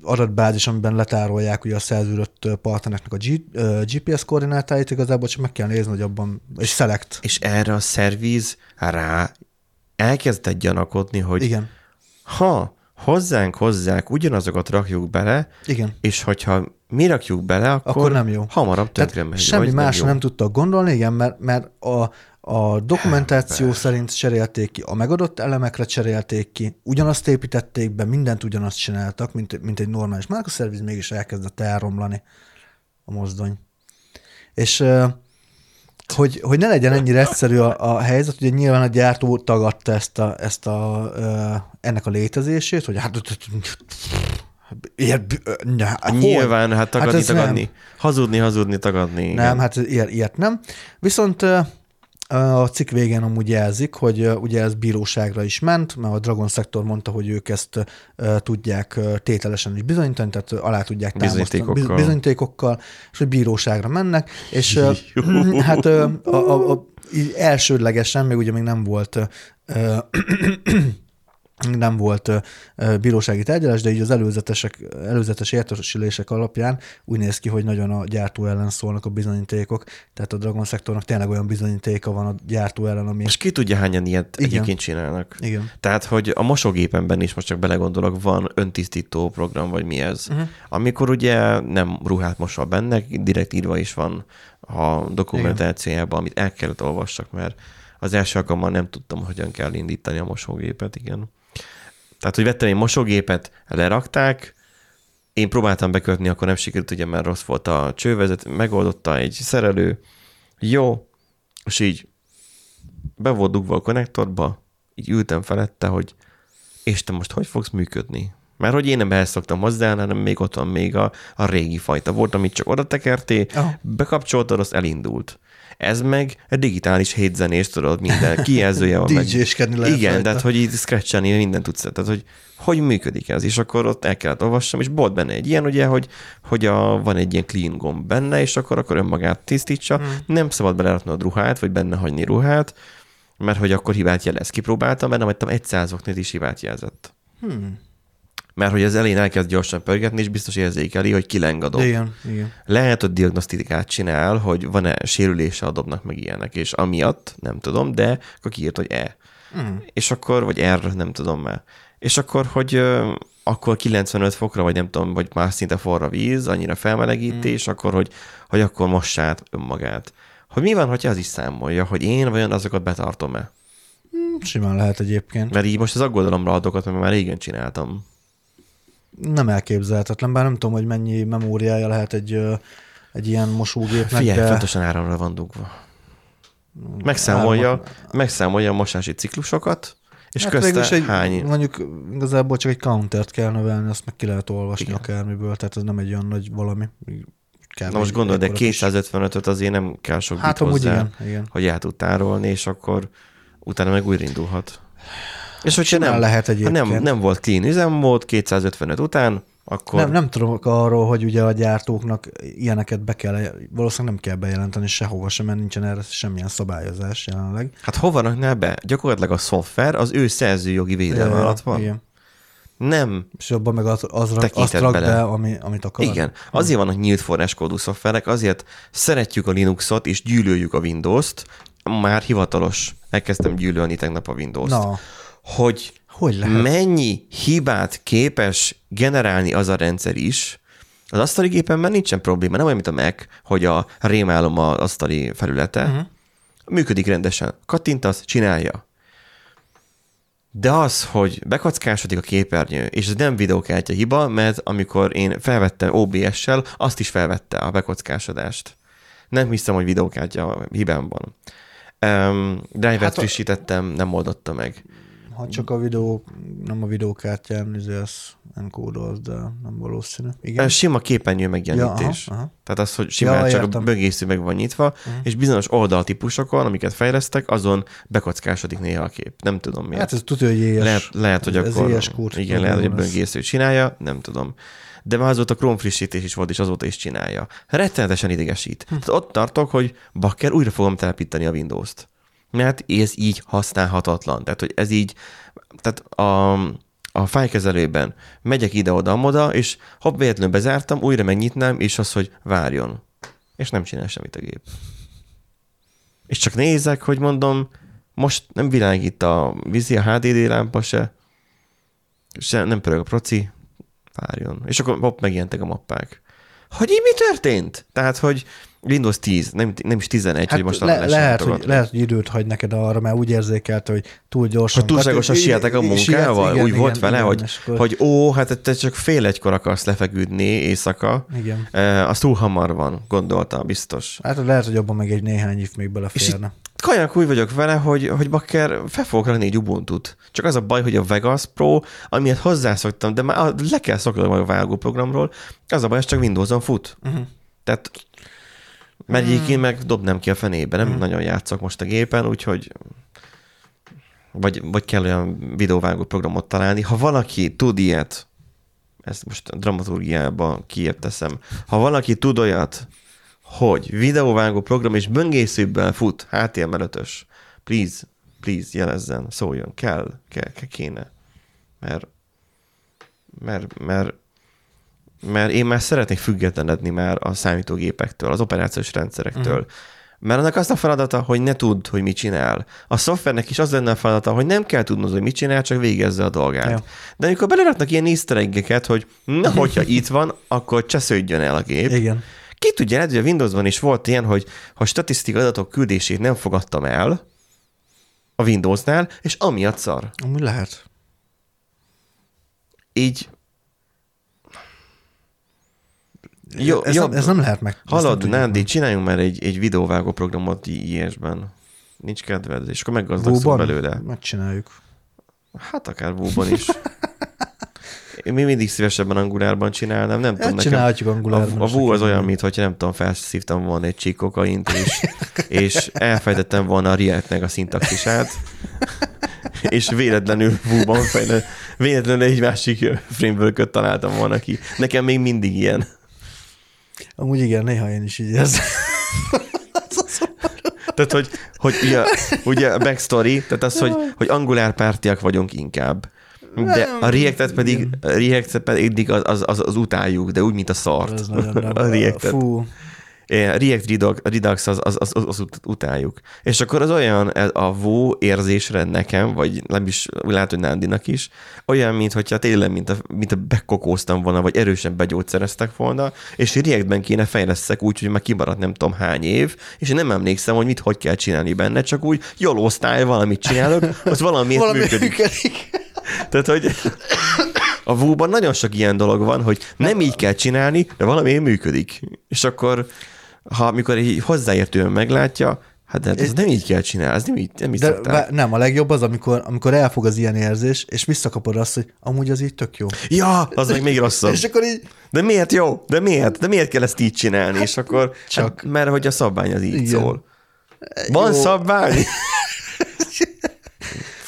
adatbázis, amiben letárolják ugye a szerződött partnereknek a G, ö, GPS koordinátáit, igazából csak meg kell nézni, hogy abban, és select. És erre a szerviz rá elkezdett gyanakodni, hogy Igen, ha hozzánk hozzák, ugyanazokat rakjuk bele, igen. és hogyha mi rakjuk bele, akkor, Akkor nem jó. hamarabb tönkre megy. semmi másra jó. nem tudtak gondolni, igen, mert, mert a, a dokumentáció szerint cserélték ki, a megadott elemekre cserélték ki, ugyanazt építették be, mindent ugyanazt csináltak, mint, mint egy normális márkaszerviz, mégis elkezdett elromlani a mozdony. És hogy, hogy ne legyen ennyire egyszerű a, a helyzet, ugye nyilván a gyártó tagadta ezt a, ezt a, ennek a létezését, hogy hát Ilyet, ne? Nyilván, hát tagadni, ez tagadni. nem. Hazudni, hazudni, tagadni. igen. Nem, hát ilyet, ilyet nem. Viszont a cikk végén amúgy jelzik, hogy ugye ez bíróságra is ment, mert a Dragon Sector mondta, hogy ők ezt tudják tételesen is bizonyítani, tehát alá tudják támasztani Bizonyítékokkal. biz- bizonyítékokkal, és hogy bíróságra mennek, és ö, hát a, a, a, így elsődlegesen, még ugye még nem volt nem volt bírósági tárgyalás, de így az előzetesek, előzetes értesülések alapján úgy néz ki, hogy nagyon a gyártó ellen szólnak a bizonyítékok, tehát a Dragon Sectornak tényleg olyan bizonyítéka van a gyártó ellen, ami... És ki tudja, hányan ilyet Igen. egyébként csinálnak. Igen. Tehát, hogy a mosógépemben is most csak belegondolok, van öntisztító program, vagy mi ez. Uh-huh. Amikor ugye nem ruhát mosol benne, direkt írva is van a dokumentációjában, amit el kellett olvassak, mert az első alkalommal nem tudtam, hogyan kell indítani a mosógépet, igen. Tehát, hogy vettem egy mosógépet, lerakták, én próbáltam bekötni, akkor nem sikerült, ugye, mert rossz volt a csővezet, megoldotta egy szerelő, jó, és így be volt dugva a konnektorba, így ültem felette, hogy és te most hogy fogsz működni? Mert hogy én nem ehhez szoktam hozzá, hanem még ott van még a, a régi fajta volt, amit csak oda tekertél, Aha. bekapcsoltad, az elindult. Ez meg a digitális hétzenés, tudod, minden kijelzője van. DJ-skedni lehet Igen, rajta. tehát hogy így scratchelni, mindent tudsz. Tehát, hogy hogy működik ez, és akkor ott el kellett olvassam, és volt benne egy ilyen, ugye, hogy, hogy a, van egy ilyen clean gomb benne, és akkor, akkor önmagát tisztítsa. Hmm. Nem szabad beleraknod ruhát, vagy benne hagyni ruhát, mert hogy akkor hibát jelez. Kipróbáltam, benne hagytam egy százoknél is hibát jelzett. Hmm. Mert hogy az elején elkezd gyorsan pörgetni, és biztos érzékeli, hogy kileng a dob. Igen, igen. Lehet, hogy diagnosztikát csinál, hogy van-e sérülése a dobnak meg ilyenek, és amiatt, nem tudom, de akkor kiírt, hogy E. Mm. És akkor, vagy R, nem tudom már. És akkor, hogy ö, akkor 95 fokra, vagy nem tudom, vagy már szinte forra víz, annyira felmelegíti, és akkor, hogy, hogy akkor mossa át önmagát. Hogy mi van, hogyha az is számolja, hogy én vajon azokat betartom-e? Simán lehet egyébként. Mert így most az aggodalomra adokat, mert már régen csináltam. Nem elképzelhetetlen, bár nem tudom, hogy mennyi memóriája lehet egy, egy ilyen mosógépnek, Figyelj, de fontosan áramra van dugva. Megszámolja, Áramot- megszámolja a mosási ciklusokat, és hát közte egy, hány... Mondjuk igazából csak egy countert kell növelni, azt meg ki lehet olvasni Igen. Akármiből, tehát ez nem egy olyan nagy valami. Kb. Na most gondolod, de ekkora kis- 255-öt azért nem kell sok Hát hozzá, igen, igen. hogy el tud tárolni, és akkor utána meg újra indulhat. És hogyha nem, lehet ha nem, egyébként. nem volt clean üzemmód 255 után, akkor Nem, nem tudom arról, hogy ugye a gyártóknak ilyeneket be kell, valószínűleg nem kell bejelenteni sehova sem, mert nincsen erre semmilyen szabályozás jelenleg. hát hova raknál be? Gyakorlatilag a szoftver az ő szerzőjogi védelme Ja, alatt van. Igen. Nem, És abban meg az, az, azt rak bele. be, ami, amit akar. Igen, azért vannak nyílt forráskódú szoftverek, azért szeretjük a Linuxot és gyűlöljük a Windows-t. Már hivatalos, elkezdtem gyűlölni tegnap a Windows-t. Na, Hogy hogy lehet? mennyi hibát képes generálni az a rendszer is, az asztali gépemben nincsen probléma, nem olyan, mint a Mac, hogy a rémálom az asztali felülete. Uh-huh. Működik rendesen. Kattintasz, csinálja. De az, hogy bekockásodik a képernyő, és ez nem videókártya hiba, mert amikor én felvettem OBS-sel, azt is felvette a bekockásodást. Nem hiszem, hogy videókártya hibám van. Um, driver-t Hát a- frissítettem, nem oldotta meg. Ha csak a videó, nem a videókártyán, izé, az enkódolsz, de nem valószínű. Igen. Ez sima képernyő megjelenítés. Ja, aha, aha. Tehát az, hogy simán Ja, csak a bögésző meg van nyitva, uh-huh. és bizonyos oldaltípusokon, amiket fejlesztek, azon bekockásodik néha a kép. Nem tudom miért. Hát ez tudja, hogy éjes. lehet, lehet, hogy ez akkor... kurt. igen, lehet, hogy a ez- bögésző csinálja, nem tudom. De már azóta Chrome frissítés is volt, és azóta is csinálja. Rettenetesen idegesít. Hm. Tehát ott tartok, hogy bakker, újra fogom telepíteni a Windows-t. Mert ez így használhatatlan. Tehát, hogy ez így, tehát a, a fájkezelőben megyek ide-oda-amoda, és ha véletlenül bezártam, újra megnyitnám, és az, hogy várjon. És nem csinál semmit a gép. És csak nézek, hogy mondom, most nem világít a vízi, a HDD lámpa se, se nem pörög a proci, várjon. És akkor hopp, megjelentek a mappák. Hogy így mi történt? Tehát, hogy Windows 10, nem, nem is 11, Hát hogy most le, lehet, hogy, lehet, hogy időt hagy neked arra, mert úgy érzékelte, hogy túl gyorsan. Hogy túlságosan Tehát, sietek a munkával? sietsz, igen, Úgy volt igen, vele, igen, hogy, és akkor- hogy ó, hát te csak fél egykor akarsz lefeküdni éjszaka. Igen. E, az túl hamar van, gondolta biztos. Hát lehet, hogy abban meg egy néhány év még beleférne. Kajak úgy vagyok vele, hogy, hogy bakker fel fogok rakni egy Ubuntu-t. Csak az a baj, hogy a Vegas Pro, amiért hozzászoktam, de már le kell szoknom a vágó programról, az a baj, ez csak Windows-on fut. Uh-huh. Tehát mert egyébként meg dobnám ki a fenébe, nem uh-huh. nagyon játszok most a gépen, úgyhogy vagy, vagy kell olyan videóvágó programot találni. Ha valaki tud ilyet, ezt most dramaturgiába kiért teszem, ha valaki tud olyat, hogy videóvágó program és böngészőben fut HTML5-ös, please, please jelezzen, szóljon, kell, kell, kell kéne. mert, mert, mert, mert én már szeretnék függetlenedni már a számítógépektől, az operációs rendszerektől. Uh-huh. Mert annak az a feladata, hogy ne tudd, hogy mit csinál. A szoftvernek is az lenne a feladata, hogy nem kell tudnod, hogy mit csinál, csak végezze a dolgát. Ja. De amikor beleraknak ilyen easter hogy na, hogyha itt van, akkor csesződjön el a gép. Igen. Ki tudja, lehet, hogy a Windowsban is volt ilyen, hogy ha statisztikai adatok küldését nem fogadtam el a Windowsnál, és amiatt szar. Amúgy lehet. Így jó, ez, jó, nem, ez nem lehet meg. Hallod, Nándi, csináljunk már egy, egy videóvágó programot IS-ben. Nincs kedved, és akkor meggazdagszott Vóban? belőle. Megcsináljuk. Hát akár Vóban is. Én még mindig szívesebben angulárban csinálnám, nem tudom, nekem Csinálhatjuk angulárban. a, a Vú az olyan, mint nem tudom, felszívtam volna egy csík kokaint, és, és elfejtettem volna a React-nek a szintaxisát, és véletlenül Vú-ban fejle, véletlenül egy másik framework találtam volna ki. Nekem még mindig ilyen. Amúgy igen, néha én is így érzem. Tehát, hogy, hogy ugye, ugye a backstory, tehát az, hogy, hogy angulár pártiak vagyunk inkább. De a React-et pedig, a React-et pedig az, az, az, az, utáljuk, de úgy, mint a szart. Ez nagyon. A React-et. Fú, React Redux, az, az, az, az, ut- utáljuk. És akkor az olyan a vó érzésre nekem, vagy nem is, látom, hogy Nándinak is, olyan, mint hogyha tényleg, mint a, mint a bekokóztam volna, vagy erősen begyógyszereztek volna, és Reactben kéne fejlesztek úgy, hogy már kimaradt nem tudom hány év, és én nem emlékszem, hogy mit hogy kell csinálni benne, csak úgy jól osztály, valamit csinálok, az valamiért valami működik. működik. Tehát, hogy a Vue-ban nagyon sok ilyen dolog van, hogy nem így kell csinálni, de valami működik. És akkor, ha mikor így hozzáértően meglátja, hát de ez nem így kell csinálni, ez nem így, nem így De szokták. vá- nem, a legjobb az, amikor, amikor elfog az ilyen érzés, és visszakapod azt, hogy amúgy az így tök jó. Ja, az meg még rosszabb. És akkor így, De miért jó? De miért? De miért kell ezt így csinálni? És akkor, csak. hát, mert hogy a szabvány az így Igen. szól. Van Jó. szabvány?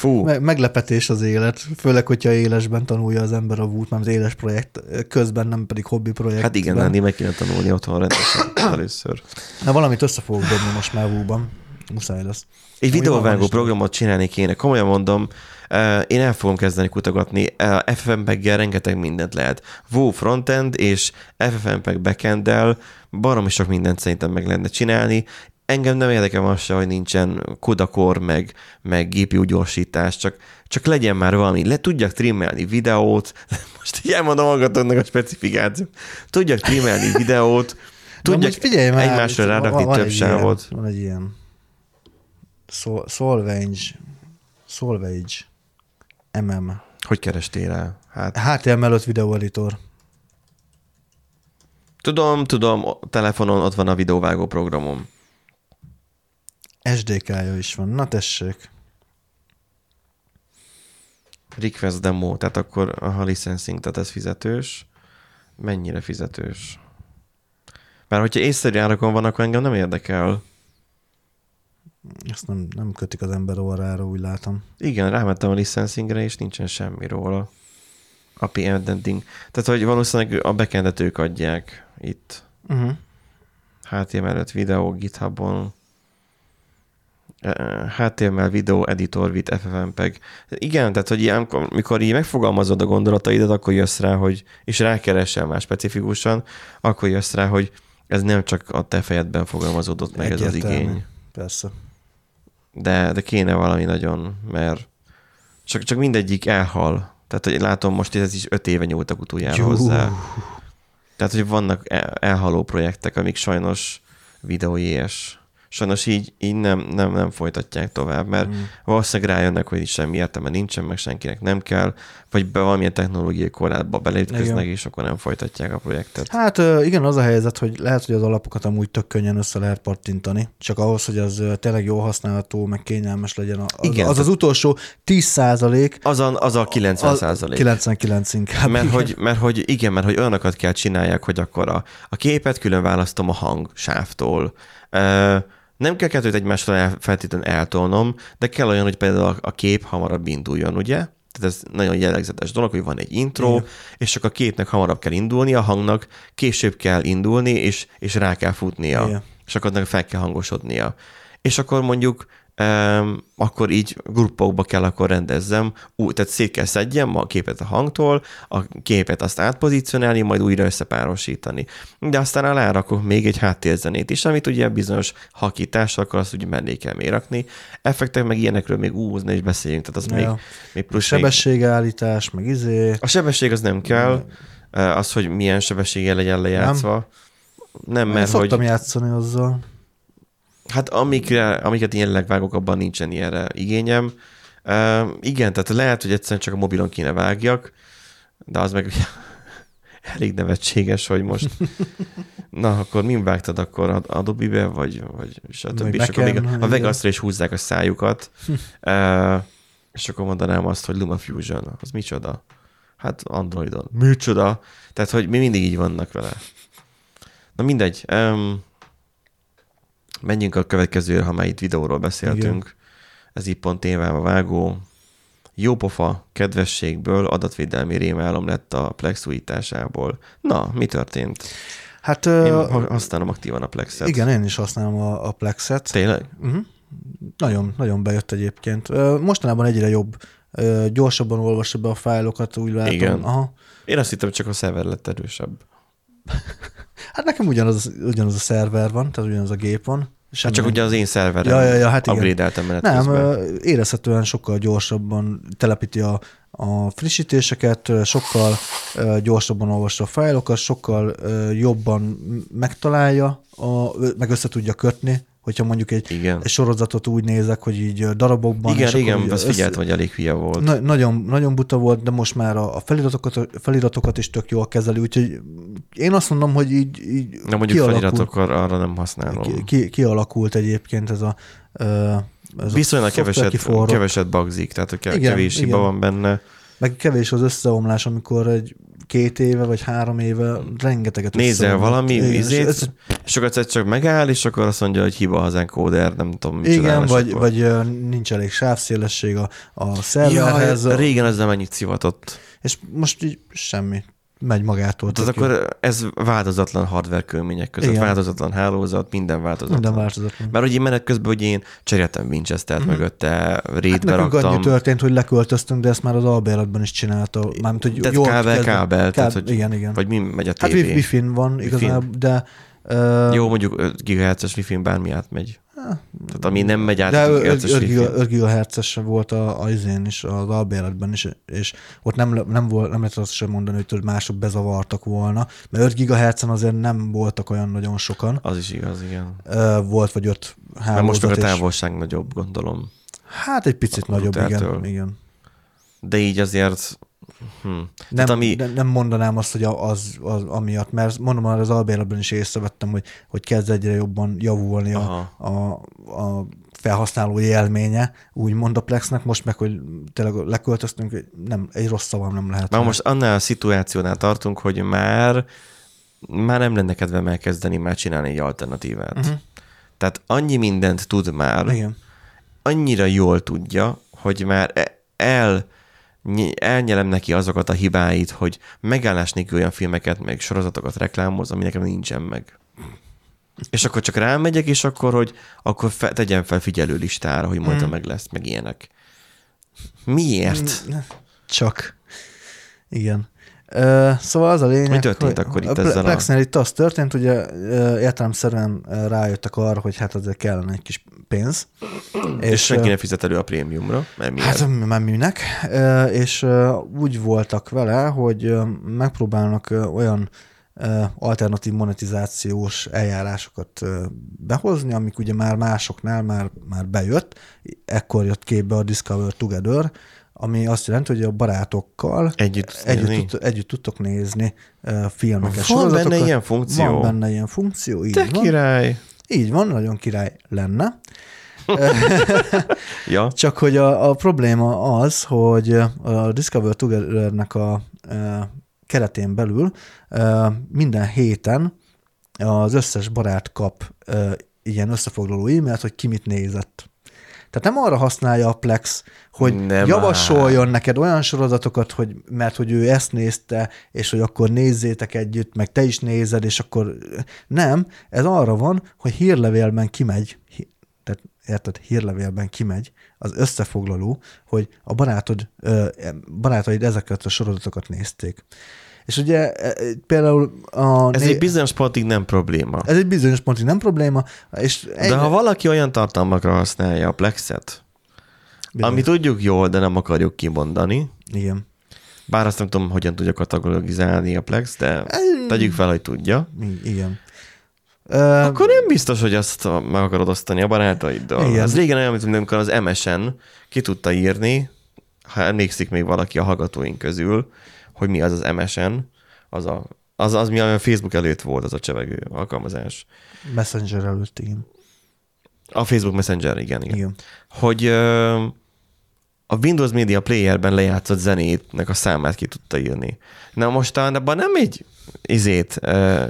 Fú. me- meglepetés az élet, főleg, hogyha élesben tanulja az ember a vút, mert az éles projekt közben, nem pedig hobbi projekt. Hát igen, Nandi, meg kéne tanulni otthon rendesen először. Na valamit össze fogok dobni most már vúban. Muszáj lesz. Egy videóvágó programot csinálni kéne. Komolyan mondom, én el fogom kezdeni kutagatni. FFmpeg-gel rengeteg mindent lehet. Vue frontend és FFmpeg backenddel baromi sok mindent szerintem meg lehetne csinálni. Engem nem érdekel az se, hogy nincsen kudakor, meg, meg GPU gyorsítás, csak, csak legyen már valami. Le tudjak trimmelni videót, most így elmondom hallgatóknak a specifikációt. Tudjak trimmelni videót, De tudjak figyelj már, egymásra rárakni van több egy ilyen- sávot. Van egy ilyen Sol- Solvage, Solvage MM. Hogy kerestél rá? Hát HTML 5 videó editor. Tudom, tudom, a telefonon ott van a videóvágó programom. SDK-ja is van. Na tessék. Request demo, tehát akkor a licensing, tehát ez fizetős. Mennyire fizetős? Mert hogyha észszerű árakon van, akkor engem nem érdekel. Ezt nem, nem kötik az ember orrára, úgy látom. Igen, rámentem a licensingre, és nincsen semmi róla. API indenting. Tehát, hogy valószínűleg a backendet ők adják itt. Uh-huh. HTML5 videó GitHubon. HTML video editor with FFmpeg. Igen, tehát, hogy ilyenkor, mikor így megfogalmazod a gondolataidat, akkor jössz rá, hogy, és rákeresel már specifikusan, akkor jössz rá, hogy ez nem csak a te fejedben fogalmazódott meg ez az Egyértelmű. igény. Persze. De, de kéne valami nagyon, mert csak, csak mindegyik elhal. Tehát, hogy látom, most ez is öt éve nyúltak utoljára Jú. hozzá. Tehát, hogy vannak el- elhaló projektek, amik sajnos videóies. Sajnos így, így nem, nem, nem folytatják tovább, mert mm. valószínűleg rájönnek, hogy semmi értelme nincsen, meg senkinek nem kell, vagy be valamilyen technológiai korlátba beleütköznek, Igen. és akkor nem folytatják a projektet. Hát igen, az a helyzet, hogy lehet, hogy az alapokat amúgy tök könnyen össze lehet pattintani, csak ahhoz, hogy az tényleg jól használható, meg kényelmes legyen. Az Igen, az, az utolsó 10 százalék, Az a, az a 90 százalék. 99 inkább. Mert igen. hogy, mert hogy igen, mert hogy olyanokat kell csinálják, hogy akkor a, a képet külön választom a hang sávtól. Nem kell kettőt egymásra el, feltétlenül eltolnom, de kell olyan, hogy például a, kép hamarabb induljon, ugye? Tehát ez nagyon jellegzetes dolog, hogy van egy intro, Igen. és csak a képnek hamarabb kell indulni, a hangnak később kell indulni, és, és rá kell futnia. Igen. És akkor fel kell hangosodnia. És akkor mondjuk um, akkor így gruppokba kell akkor rendezzem, úgy, tehát szét kell szedjem a képet a hangtól, a képet azt átpozícionálni, majd újra összepárosítani. De aztán alárakok még egy háttérzenét is, amit ugye bizonyos hakítással akkor azt ugye mellé kell még rakni. Effektek meg ilyenekről még úzni és beszéljünk, tehát az Ja. még, még plusz még- Sebességállítás, meg izé. a sebesség az nem kell, az, hogy milyen sebességgel legyen lejátszva. Nem, Én mert szoktam hogy játszani azzal. Hát amikre, amiket jelenleg vágok, abban nincsen ilyenre igényem. Uh, igen, tehát lehet, hogy egyszerűen csak a mobilon kéne vágjak, de az meg elég nevetséges, hogy most na, akkor min vágtad akkor a Adobe-be, vagy, vagy stb. Vagy És akkor még a, a. Vegas-ra is húzzák a szájukat, uh, és akkor mondanám azt, hogy LumaFusion, az micsoda? Hát Androidon. Micsoda? Tehát, hogy mi mindig így vannak vele. Na mindegy. Um, menjünk a következőre, ha már itt videóról beszéltünk. Igen. Ez így pont témába vágó. Jópofa kedvességből adatvédelmi rémálom lett a Plex újításából. Na, mi történt? Hát Én ha- használom aktívan a Plexet. igen, én is használom a, a Plexet. Tényleg? Uh-huh. Nagyon, nagyon bejött egyébként. Mostanában egyre jobb. Gyorsabban olvassa be a fájlokat, úgy látom. Igen. Aha. Én azt hittem, csak a szerver lett erősebb. Hát nekem ugyanaz, ugyanaz a szerver van, tehát ugyanaz a gép van. Hát Semmi csak nem- ugye az én szerverem Ja, ja, ja, hát upgrade-eltem menet Nem, közben. érezhetően sokkal gyorsabban telepíti a, a frissítéseket, sokkal gyorsabban olvassa a fájlokat, sokkal jobban megtalálja, a, meg össze tudja kötni, hogyha mondjuk egy, Igen. egy sorozatot úgy nézek, hogy így darabokban. Igen, igen, azt figyeltem, hogy elég hülye volt. Na, nagyon, nagyon buta volt, de most már a, a feliratokat, feliratokat is tök jól kezeli, úgyhogy én azt mondom, hogy így, így Na mondjuk kialakult- feliratok arra, nem használom. ki, ki, kialakult egyébként ez a ez Viszonylag a keveset, kiforrott. keveset bugzik, tehát hogy ke- Igen, kevés hiba igen. van benne. Meg kevés az összeomlás, amikor egy két éve vagy három éve rengeteget Nézel valami Igen, és izét, ez- egyszer csak megáll, és akkor azt mondja, hogy hiba az encode nem tudom, mit Igen, vagy, akkor- vagy nincs elég sávszélesség a, a szerverhez, Jaj, régen ezzel mennyit szivatott. és most így semmi. Megy magától. Tök jó. akkor ez változatlan hardware körülmények között, Igen. változatlan hálózat, minden változatlan. Minden változatlan. Mert hogy én menet közben, hogy én cseréltem Winchester-t mögötte, Hát raidbe nekünk annyi raktam. történt, hogy leköltöztünk, de ezt már az albérletben is csinálta. Mármint, hogy Tehát jól kábel, kezdve- kábel, tehát hogy, igen, igen. vagy mi megy a hát tévé. wi- Wi-Fi-n van igazából, de uh, Jó, mondjuk 5 GHz-es Wi-Fi-n bármi átmegy. Tehát ami nem megy át De 5 5, GHz-es 5. 5 volt a, a izén is, az albéletben is, és ott nem, nem, volt, nem lehet azt sem mondani, hogy mások bezavartak volna, mert 5 GHz-en azért nem voltak olyan nagyon sokan. Az is igaz, igen. Volt vagy öt Mert most a hálózat, és távolság nagyobb, gondolom. hát egy picit nagyobb, igen, igen. De így azért... Hm. Nem, Tehát ami... nem, nem mondanám azt, hogy az, az amiatt, mert mondom, már az albérletben is észrevettem, hogy, hogy kezd egyre jobban javulni a, Aha. a, a felhasználói élménye, úgymond a Plexnek, most meg, hogy tényleg leköltöztünk, nem, egy rossz szavam nem lehet. Rá. most annál a szituációnál tartunk, hogy már már nem lenne kedvem elkezdeni már csinálni egy alternatívát. Uh-huh. Tehát annyi mindent tud már, Igen. annyira jól tudja, hogy már e- el, elnyelem neki azokat a hibáit, hogy megállás nélkül olyan filmeket, meg sorozatokat reklámoz, ami nekem nincsen meg. És akkor csak rámegyek, és akkor, hogy akkor fe, tegyen fel figyelő listára, hogy majd mm. meg lesz, meg ilyenek. Miért? Csak. Igen. Ö, szóval az a lényeg, Mi történt hogy akkor itt a ezzel a- Plexnél itt az történt, ugye értelemszerűen rájöttek arra, hogy hát azért kellene egy kis pénz. És senki ö, nem fizet elő a prémiumra, mert miért? Hát már minek. És úgy voltak vele, hogy megpróbálnak olyan alternatív monetizációs eljárásokat behozni, amik ugye már másoknál már, már bejött. Ekkor jött képbe a Discover Together, ami azt jelenti, hogy a barátokkal Együtt együtt, tud, együtt tudtok nézni filmeket, Van benne ilyen funkció? Van benne ilyen funkció, így Te van. király! Így van, nagyon király lenne. Ja, Csak hogy a, a probléma az, hogy a Discover Together-nek a e, keretén belül minden héten az összes barát kap ilyen összefoglaló e-mailt, hogy ki mit nézett. Tehát nem arra használja a Plex, hogy Nem javasoljon neked olyan sorozatokat, hogy mert hogy ő ezt nézte, és hogy akkor nézzétek együtt, meg te is nézed, és akkor nem, ez arra van, hogy hírlevélben kimegy, tehát érted, hírlevélben kimegy az összefoglaló, hogy a barátod, barátaid ezeket a sorozatokat nézték. És ugye e, e, például a... Ez né- egy bizonyos pontig nem probléma. ez egy bizonyos pontig nem probléma, és egy, De ha valaki olyan tartalmakra használja a plexet, Bizony. ami tudjuk jól, de nem akarjuk kimondani, Igen. bár azt nem tudom, hogyan tudja katalogizálni a plex, de tegyük fel, hogy tudja, Igen. Akkor nem biztos, hogy azt meg akarod osztani a barátaiddal. Igen. Ez régen olyan, mint amikor az MSN ki tudta írni, ha emlékszik még valaki a hallgatóink közül, hogy mi az az MSN, az a az, az mi a Facebook előtt volt, az a csevegő alkalmazás. Messenger előtt, igen. A Facebook Messenger, igen, igen. Igen. Hogy ö, a Windows Media Playerben lejátszott zenétnek a számát ki tudta írni. Na most abban nem egy izét, ö,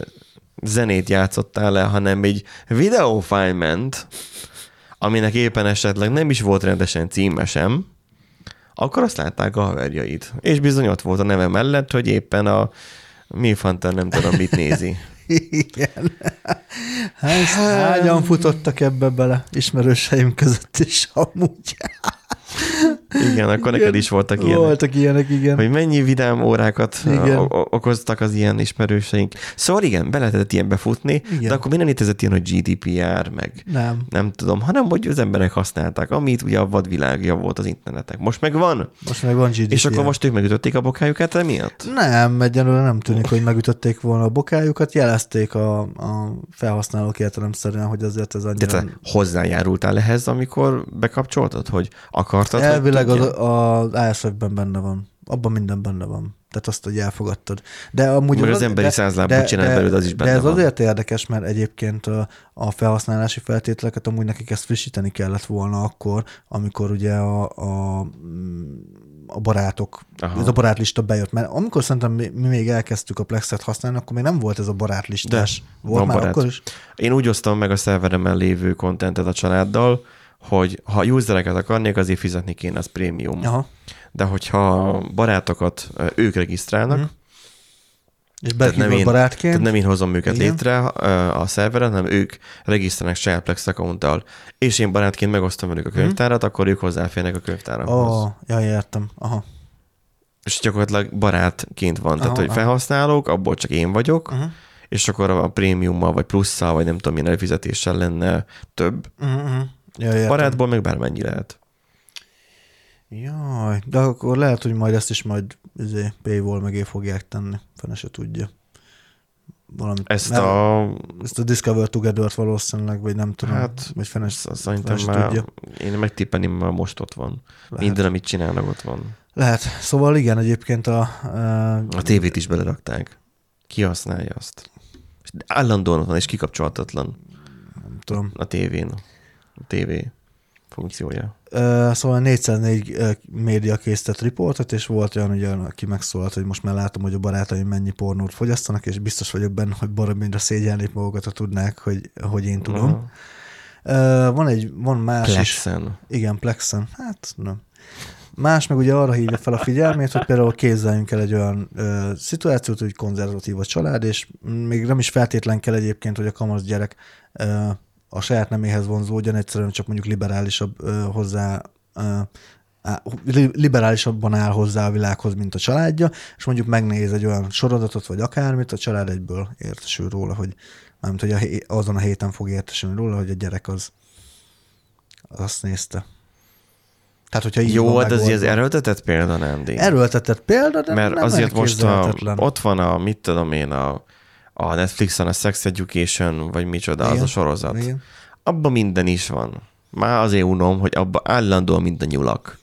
zenét játszottál le, hanem egy videófájl ment, aminek éppen esetleg nem is volt rendesen címe sem, akkor azt látták a haverjaid. És bizony ott volt a neve mellett, hogy éppen a mi Hunter nem tudom mit nézi. Igen. Hát, hányan futottak ebbe bele, ismerőseim között is amúgy. Igen, akkor neked is voltak ilyenek. Voltak ilyenek, igen. hogy mennyi vidám órákat Igen. okoztak az ilyen ismerőseink. Szóval igen, be lehetett ilyen befutni, Igen. de akkor mi nem létezett ilyen, hogy GDPR, meg Nem. nem tudom, hanem hogy az emberek használták, amit ugye a vadvilágja volt az internetek. Most meg van, Most meg van GDPR. és akkor most ők megütötték a bokájukat emiatt? Nem, egyelőre nem tűnik, hogy megütötték volna a bokájukat, jelezték a, a felhasználók értelemszerűen, hogy azért ez annyira... Tehát hozzájárultál ehhez, amikor bekapcsoltad, hogy akartad, Elvileg hogy az, az ASF-ben benne van. Abban minden benne van. Tehát azt, hogy elfogadtad. De amúgy Meg az emberi százlábot csinál belőle, az is De benne ez van. azért érdekes, mert egyébként a, a felhasználási feltételeket amúgy nekik ezt frissíteni kellett volna akkor, amikor ugye a, a, a barátok, Aha. ez a barátlista bejött. Mert amikor szerintem mi, mi még elkezdtük a Plexet használni, akkor még nem volt ez a barátlistás. De, volt már barát. akkor is? Én úgy osztom meg a szerveremben lévő kontentet a családdal, hogy ha usereket akarnék, azért fizetni kéne, az prémium. Aha. De hogyha barátokat ők regisztrálnak, Mhm. uh-huh. És tehát, nem én, barátként. tehát nem én hozom őket Igen. létre a szerveren, hanem ők regisztrálnak saját Plex accounttal, és én barátként megosztom velük a könyvtárat, akkor ők hozzáférnek a könyvtáramhoz. Ó, oh, ja, értem. Aha. És gyakorlatilag barátként van, tehát Aha, hogy aha. felhasználók, abból csak én vagyok, Uh-huh. és akkor a prémiummal, vagy plusszal, vagy nem tudom milyen előfizetéssel lenne több. Uh-huh. Ja. Barátból meg bármennyi lehet. Jaj, de akkor lehet, hogy majd ezt is majd izé, paywall mögé fogják tenni. Fene se tudja. Valamit, Ezt mert a... ezt a Discover Together-t valószínűleg, vagy nem tudom. Hát, vagy fene, Szerintem fene már, tudja. én megtippelném, már most ott van. Lehet. Minden, amit csinálnak, ott van. Lehet. Szóval igen, egyébként a... a A tévét is belerakták. Ki használja azt? Állandóan ott van, és kikapcsolhatatlan nem tudom. a tévén. Tévé funkciója. Ö, Szóval 404 ö, média készített riportot, és volt olyan, ugye, aki megszólalt, hogy most már látom, hogy a barátaim mennyi pornót fogyasztanak, és biztos vagyok benne, hogy baromira szégyelnék magukat, ha tudnák, hogy, hogy én tudom. Aha. Ö, Van egy, van más is. Plexen. Igen, Plexen. Hát nem. Más meg ugye arra hívja fel a figyelmét, hogy például képzeljünk el egy olyan ö, szituációt, hogy konzervatív a család, és még nem is feltétlen kell egyébként, hogy a kamasz gyerek ö, a saját neméhez vonzódjon, egyszerűen csak mondjuk liberálisabb ö, hozzá ö, á- liberálisabban áll hozzá a világhoz, mint a családja, és mondjuk megnéz egy olyan sorozatot, vagy akármit, a család egyből értesül róla, hogy nem hogy a, azon a héten fog értesülni róla, hogy a gyerek az azt nézte. Tehát, hogyha így Jó, ez megoldva. az erőltetett példa, nem, Dín? Erőltetett példa, de Mert nem azért most a, ott van a, mit tudom én, a, a Netflixen a Sex Education, vagy micsoda, az Igen. a sorozat. Igen. Abban minden is van. Már azért unom, hogy abban állandóan mind a nyulak.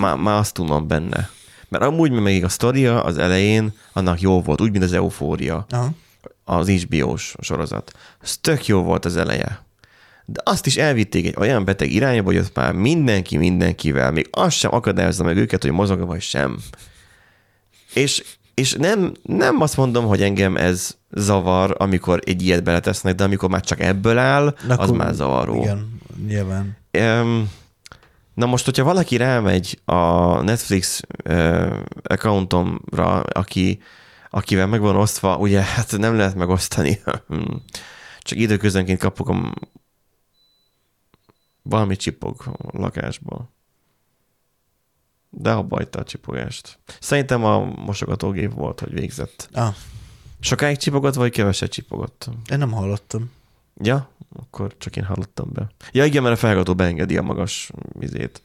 Már, már azt unom benne. Mert amúgy még a sztoria az elején annak jó volt, úgy, mint az eufória, Aha. az HBO-s sorozat. Ez tök jó volt az eleje. De azt is elvitték egy olyan beteg irányba, hogy ott már mindenki mindenkivel, még az sem akadályozza meg őket, hogy mozog vagy sem. És, és nem, nem azt mondom, hogy engem ez zavar, amikor egy ilyet beletesznek, de amikor már csak ebből áll, De az már zavaró. Igen, nyilván. Um, na most, hogyha valaki rámegy a Netflix uh, accountomra, aki, akivel meg van osztva, ugye hát nem lehet megosztani. Csak időközönként kapok a Valami csipog a lakásban. De abba a csipogást. Szerintem a mosogatógép volt, hogy végzett. Ah, Sokáig csipogott, vagy keveset csipogott? én nem hallottam. Ja, akkor csak én hallottam be. Ja, igen, mert a felhallgató beengedi a magas vizét.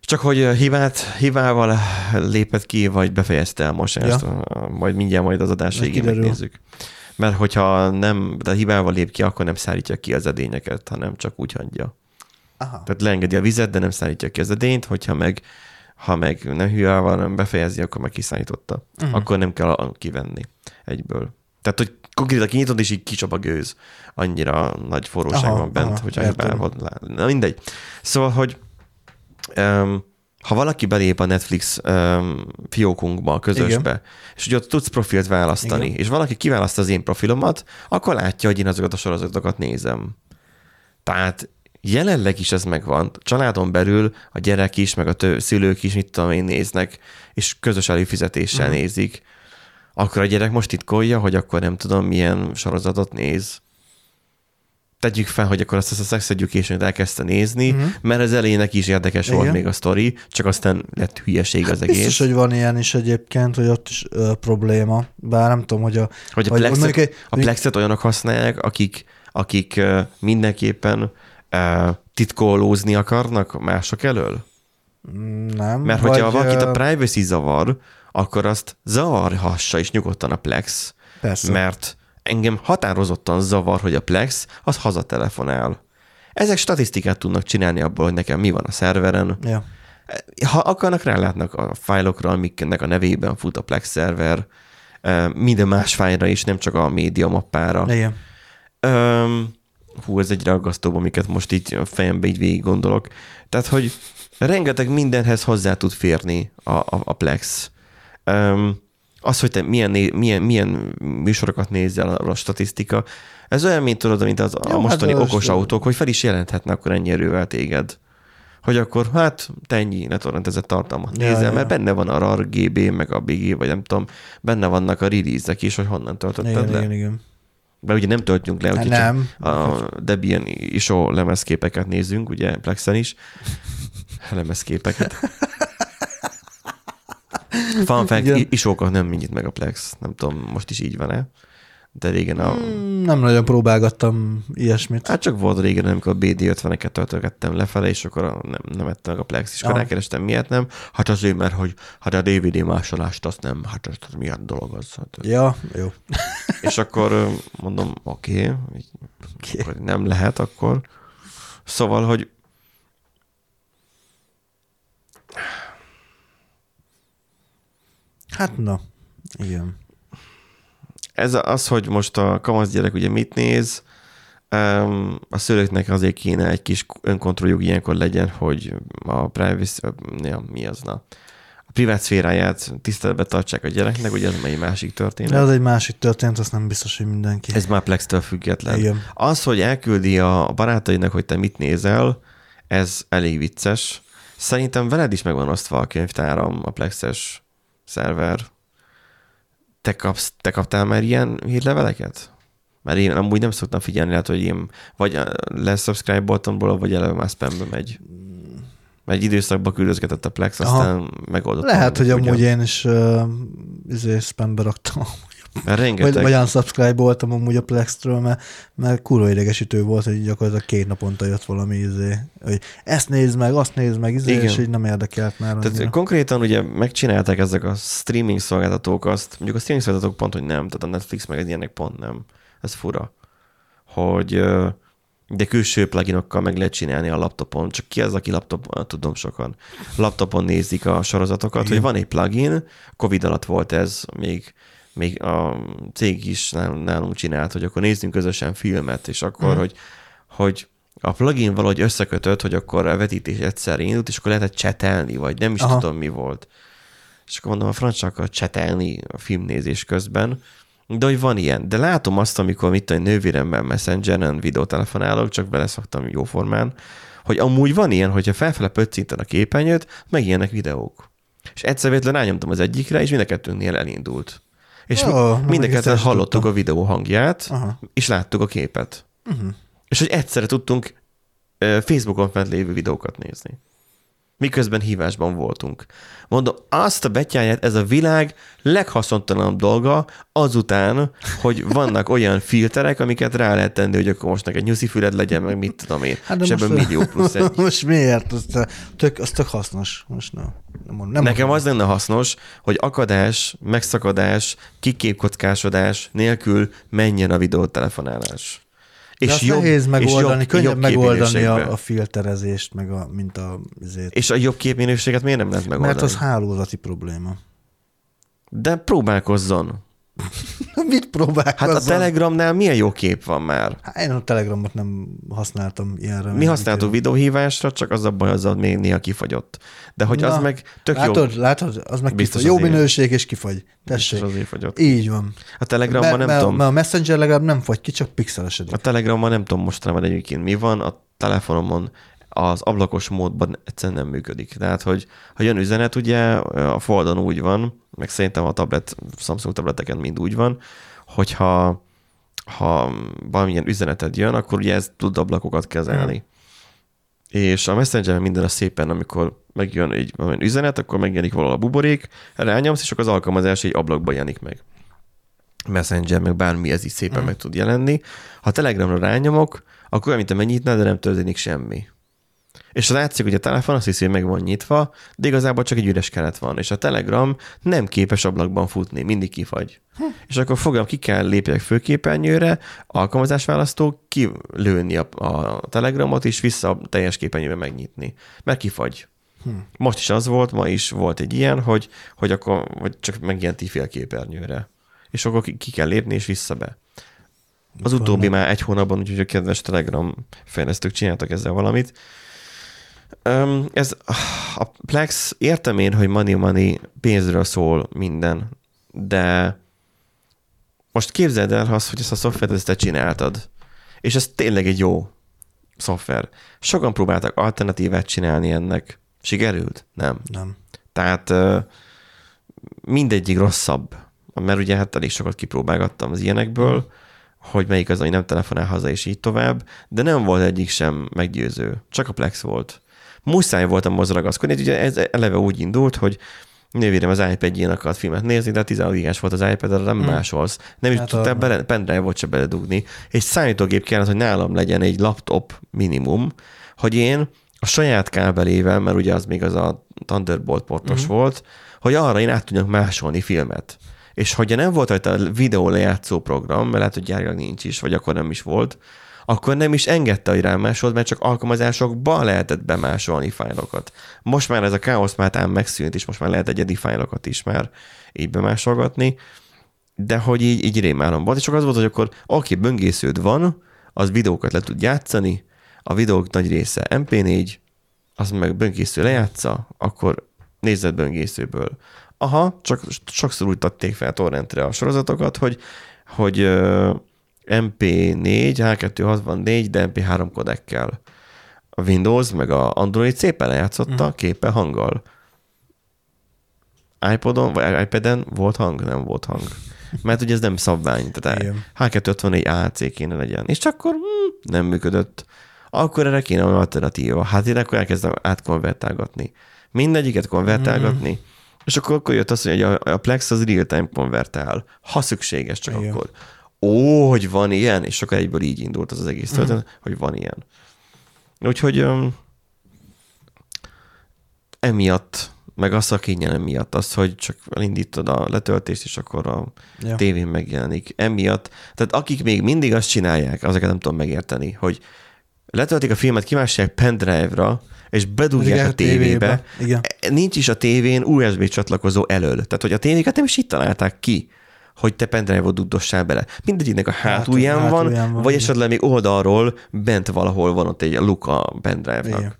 Csak hogy ö, hibát, hibával lépett ki, vagy befejezte a mosást, Ja. ja. majd mindjárt majd az adás végén megnézzük. Mert hogyha nem, de hibával lép ki, akkor nem szárítja ki az edényeket, hanem csak úgy hagyja. Aha. Tehát leengedi a vizet, de nem szállítja ki az edényt, hogyha meg, ha meg nem hülyával, hanem befejezi, akkor meg kiszállította. Uh-huh. Akkor nem kell kivenni egyből. Tehát, hogy konkrétan kinyitod, és így kicsap a gőz. Annyira nagy forróság Aha, van bent, aha, hogyha hibával. lá- Na mindegy. Szóval, hogy um, ha valaki belép a Netflix um, fiókunkba, a közösbe, Igen. és hogy ott tudsz profilt választani, Igen. és valaki kiválaszt az én profilomat, akkor látja, hogy én azokat a sorozatokat nézem. Tehát jelenleg is ez megvan. Családon belül a gyerek is, meg a tő, szülők is, mit tudom én, néznek, és közös előfizetéssel uh-huh. nézik. Akkor a gyerek most titkolja, hogy akkor nem tudom, milyen sorozatot néz. Tegyük fel, hogy akkor azt a Sex education elkezdte nézni, uh-huh. mert az elejének is érdekes Igen. volt még a sztori, csak aztán lett hülyeség az egész. Biztos, hogy van ilyen is egyébként, hogy ott is ö, probléma. Bár nem tudom, hogy a... Hogy a, vagy plexet, mondjuk egy- a plexet olyanok használják, akik, akik ö, mindenképpen ö, titkolózni akarnak mások elől? Nem. Mert hogyha vagy, valakit a privacy zavar, akkor azt zavarhassa is nyugodtan a Plex, Persze. mert engem határozottan zavar, hogy a Plex az hazatelefonál. Ezek statisztikát tudnak csinálni abból, hogy nekem mi van a szerveren. Ja. Ha akarnak, rálátnak a fájlokra, amiknek a nevében fut a Plex szerver, minden más fájlra is, nem csak a média mappára. Igen. Öm, hú, ez egyre aggasztóbb, amiket most így a fejembe így végig gondolok. Tehát, hogy rengeteg mindenhez hozzá tud férni a, a, a Plex. Az, hogy te milyen, milyen, milyen műsorokat nézel, a, a statisztika, ez olyan, mint tudod, mint az, a Jó, mostani hát, okos autók, hogy fel is jelenthetne akkor ennyi erővel téged. Hogy akkor, hát, te ennyi letorrentezett tartalmat Ja, nézel, ja. mert benne van a RAR GB, meg a BG, vagy nem tudom, benne vannak a release is, hogy honnan töltötted Igen, le. igen, igen. De ugye nem töltünk le, Hát hogy nem. a Debian ISO lemezképeket nézzünk, ugye Plexen is. Lemezképeket. Fun fact, Igen. i- isókat nem mindít meg a Plex. Nem tudom, most is így van-e. De régen a... Mm, Nem nagyon próbálgattam ilyesmit. Hát csak volt régen, amikor a BD50-eket töltögettem lefele, és akkor nem, nem ettem meg a Plex, és akkor Ah. rákerestem, miért nem. Hát azért, mert hogy hát a DVD másolást azt nem, hát az, az milyen dolog az. Hát, Ja, jó. És akkor mondom, oké, okay, akkor nem lehet akkor. Szóval, hogy Hát na, igen. ez az, hogy most a kamasz gyerek ugye mit néz, a szülőknek azért kéne egy kis önkontrolljuk ilyenkor legyen, hogy a privacy, ja, mi az, na, a privát szféráját tiszteletbe tartsák a gyereknek, ugye ez egy másik De történet. az egy másik történet, azt nem biztos, hogy mindenki. Ez már Plex-től független. Igen. Az, hogy elküldi a barátainak, hogy te mit nézel, ez elég vicces. Szerintem veled is megvan osztva a könyvtáram, a Plexes szerver. Te, kapsz, te kaptál már ilyen hírleveleket? Mert én amúgy nem szoktam figyelni, lehet, hogy én vagy leszubscribe-oltam róla, vagy eleve már spambe megy. Mert egy időszakban küldözgetett a Plex, Aha. aztán megoldottam. Lehet, hogy amúgy én is uh, spambe raktam. Mert Vagy, rengeteg, vagy unsubscribe voltam amúgy a Plextről, mert, mert kurva idegesítő volt, hogy gyakorlatilag két naponta jött valami izé, hogy ezt nézd meg, azt nézd meg, izé, Igen. és így nem érdekelt már Tehát annyira. konkrétan ugye megcsinálták ezek a streaming szolgáltatók azt, mondjuk a streaming szolgáltatók pont, hogy nem, tehát a Netflix meg ilyenek pont nem. Ez fura. Hogy de külső pluginokkal meg lehet csinálni a laptopon, csak ki az, aki laptopon, tudom sokan, laptopon nézik a sorozatokat, Igen. hogy van egy plugin, Covid alatt volt ez, még, még a cég is nálunk, csinált, hogy akkor nézzünk közösen filmet, és akkor, Mhm. hogy, hogy a plugin valahogy összekötött, hogy akkor a vetítés egyszer indult, és akkor lehetett csetelni, vagy nem is Aha. Tudom, mi volt. És akkor mondom, a franc csak akar csetelni a filmnézés közben, de hogy van ilyen. De látom azt, amikor mit tudom, nővéremmel messengeren videótelefonálok, csak beleszoktam jóformán, hogy amúgy van ilyen, hogyha felfele pöccinten a képernyőt, megjelennek videók. És egyszer véletlenül rányomtam az egyikre, és mind a kettőnknél elindult. És oh, mind a hallottuk tudtam. a videó hangját, Aha. és láttuk a képet. Uh-huh. És hogy egyszerre tudtunk Facebookon fent lévő videókat nézni. Miközben hívásban voltunk. Mondom, azt a betyáját, ez a világ leghaszontalanabb dolga azután, hogy vannak olyan filterek, amiket rá lehet tenni, hogy akkor most neked nyuszi füled legyen, meg mit tudom én. Hát és ebben millió plusz egy. Most miért? Az tök, az tök hasznos. Most nem. nem, nem Nekem az lenne hasznos, hogy akadás, megszakadás, kiképkockásodás nélkül menjen a videótelefonálás. De azt nehéz megoldani, könnyebb jobb megoldani a, a filterezést, meg a, mint a azért. És a jobb képminőséget miért nem lehet megoldani? Mert az hálózati probléma. De próbálkozzon. Mit próbálkozzon? Hát a Telegramnál milyen jó kép van már? Hát én a Telegramot nem használtam ilyenre. Mi használtuk videóhívásra, csak az a baj, az a még néha kifagyott. De hogy az Na, meg tök látod, jó. Látod, az meg Biztos kifagy. Jó minőség és kifagy. Tessék. Biztos azért fagyott. Így van. A Telegramban Mert- nem mert, tudom. mert a Messenger legalább nem fagy ki, csak pixelesedik. A Telegramban nem tudom mostanában egyébként mi van, a telefonomon az ablakos módban egyszerűen nem működik. Tehát, hogy ha jön üzenet, ugye a Foldon úgy van, meg szerintem a tablet, Samsung tableteken mind úgy van, hogyha ha valamilyen üzeneted jön, akkor ugye ez tud ablakokat kezelni. És a Messenger minden a szépen, amikor megjön egy valamilyen üzenet, akkor megjelenik valahol a buborék, rányomsz, és akkor az alkalmazás egy ablakban jelenik meg. Messenger, meg bármi, ez így szépen Mm. meg tud jelenni. Ha Telegramra rányomok, akkor olyan, mint a megnyitnád, de nem történik semmi. És az látszik, hogy a telefon azt hiszi, hogy meg van nyitva, de igazából csak egy üres keret van, és a Telegram nem képes ablakban futni, mindig kifagy. És akkor fogom, ki kell lépjek főképernyőre, alkalmazásválasztó, kilőni a, a Telegramot, és vissza a teljes képernyőbe megnyitni. Mert kifagy. Most is az volt, ma is volt egy ilyen, hogy, hogy akkor hogy csak megjelent fél képernyőre. És akkor ki, ki kell lépni, és vissza be. Az utóbbi már egy hónapban, úgyhogy a kedves Telegram fejlesztők csináltak ezzel valamit. Um, ez a Plex, értem én, hogy money money pénzről szól minden, de most képzeld el azt, hogy ezt a szoftvert ezt te csináltad, és ez tényleg egy jó szoftver. Sokan próbáltak alternatívát csinálni ennek. Sikerült? Nem. Nem. Tehát mindegyik rosszabb. Mert ugye hát elég sokat kipróbálgattam az ilyenekből, hogy melyik az, ami nem telefonál haza, és így tovább, de nem volt egyik sem meggyőző. Csak a Plex volt. Muszáj voltam mozzá ragaszkodni, ugye ez eleve úgy indult, hogy nővérem az iPad-jén akart filmet nézni, de 16 gigás volt az iPad, arra nem másolsz. Nem is Hát tudtál bele, pendrive-ot se beledugni. Egy számítógép kellett, hogy nálam legyen egy laptop minimum, hogy én a saját kábelével, mert ugye az még az a Thunderbolt portos uh-huh. volt, hogy arra én át tudjak másolni filmet. És hogyha nem volt rajta a videó lejátszó program, mert lehet, hogy gyárilag nincs is, vagy akkor nem is volt, akkor nem is engedte, hogy rámásold, mert csak alkalmazásokban lehetett bemásolni fájlokat. Most már ez a káosz már ám megszűnt, és most már lehet egyedi fájlokat is már így bemásolgatni, de hogy így, így rémálom volt, és csak az volt, hogy akkor oké, böngésződ van, az videókat le tud játszani, a videók nagy része MP4, az meg böngésző lejátsza, akkor nézzed böngészőből. Aha, csak sokszor úgy tették fel torrentre a sorozatokat, hogy, hogy MP4, H264, de MP3 kodekkel. A Windows meg a Android szépen lejátszotta, Mhm. képe, hanggal. iPodon, vagy iPad-en volt hang? Nem volt hang. Mert ugye ez nem szabvány, tehát Igen. H264 AC kéne legyen. És akkor hmm, nem működött. Akkor erre kéne olyan alternatíva. Hát én akkor elkezdem átkonvertálgatni. Mindegyiket konvertálgatni, Mhm. és akkor, akkor jött az, hogy a, a Plex az real-time konvertál. Ha szükséges, csak Igen. akkor. Ó, hogy van ilyen, és akkor egyből így indult az az egész Mhm. történet, hogy van ilyen. Úgyhogy um, emiatt, meg az a kényelem miatt, az, hogy csak elindítod a letöltést, és akkor a Ja. tévén megjelenik. Emiatt, tehát akik még mindig azt csinálják, azokat nem tudom megérteni, hogy letöltik a filmet, kimásolják pendrive-ra, és bedugják Igen, a tévébe. Igen. Nincs is a tévén USB csatlakozó elől. Tehát, hogy a tévéket nem is itt találták ki, hogy te pendrive-ot dugdossál bele. Mindegyiknek a hátulján, hátulján van, van, vagy esetleg még oldalról bent valahol van ott egy luka a pendrive-nak. Igen.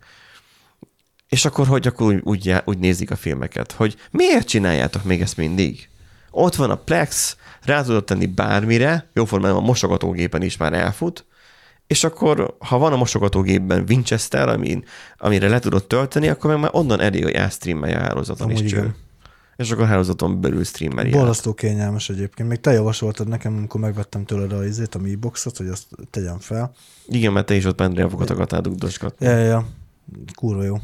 És akkor, hogy akkor úgy, úgy, úgy nézik a filmeket, hogy miért csináljátok még ezt mindig? Ott van a Plex, rá tudod tenni bármire, jóformán a mosogatógépen is már elfut, és akkor, ha van a mosogatógépben Winchester, amin, amire le tudod tölteni, akkor meg már onnan elég, hogy elstreamelje a hálózaton Amúgy is cső. igen. És akkor hálózaton belül streameli. Borzasztó kényelmes egyébként. Még te javasoltad nekem, amikor megvettem tőled a izét, a Mi Boxot, hogy azt tegyem fel. Igen, mert te is ott pendrive-okat akartál dugdosgatni. Ja, ja, ja. Kurva jó.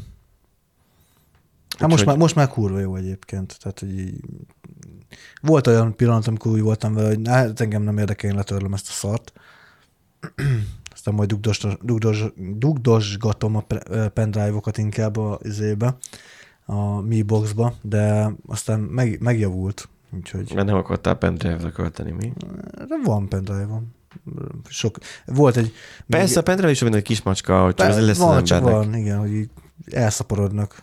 Hát most Úgyhogy- már, most már kurva jó egyébként. Tehát, hogy így... Volt olyan pillanat, amikor úgy voltam vele, hogy hát engem nem érdekel, én letörlöm ezt a szart. Aztán majd dugdos, dugdos, dugdosgatom a ö, pendrive-okat inkább a izébe, a Mi Boxba, de aztán meg, megjavult. Úgyhogy Mert nem akartál pendrive-ra költeni, mi? de van pendrive-om. Sok. Volt egy... Persze, a pendrive is olyan egy kis macska, hogy csak Pe- az lesz van, csak van, igen, hogy így elszaporodnak.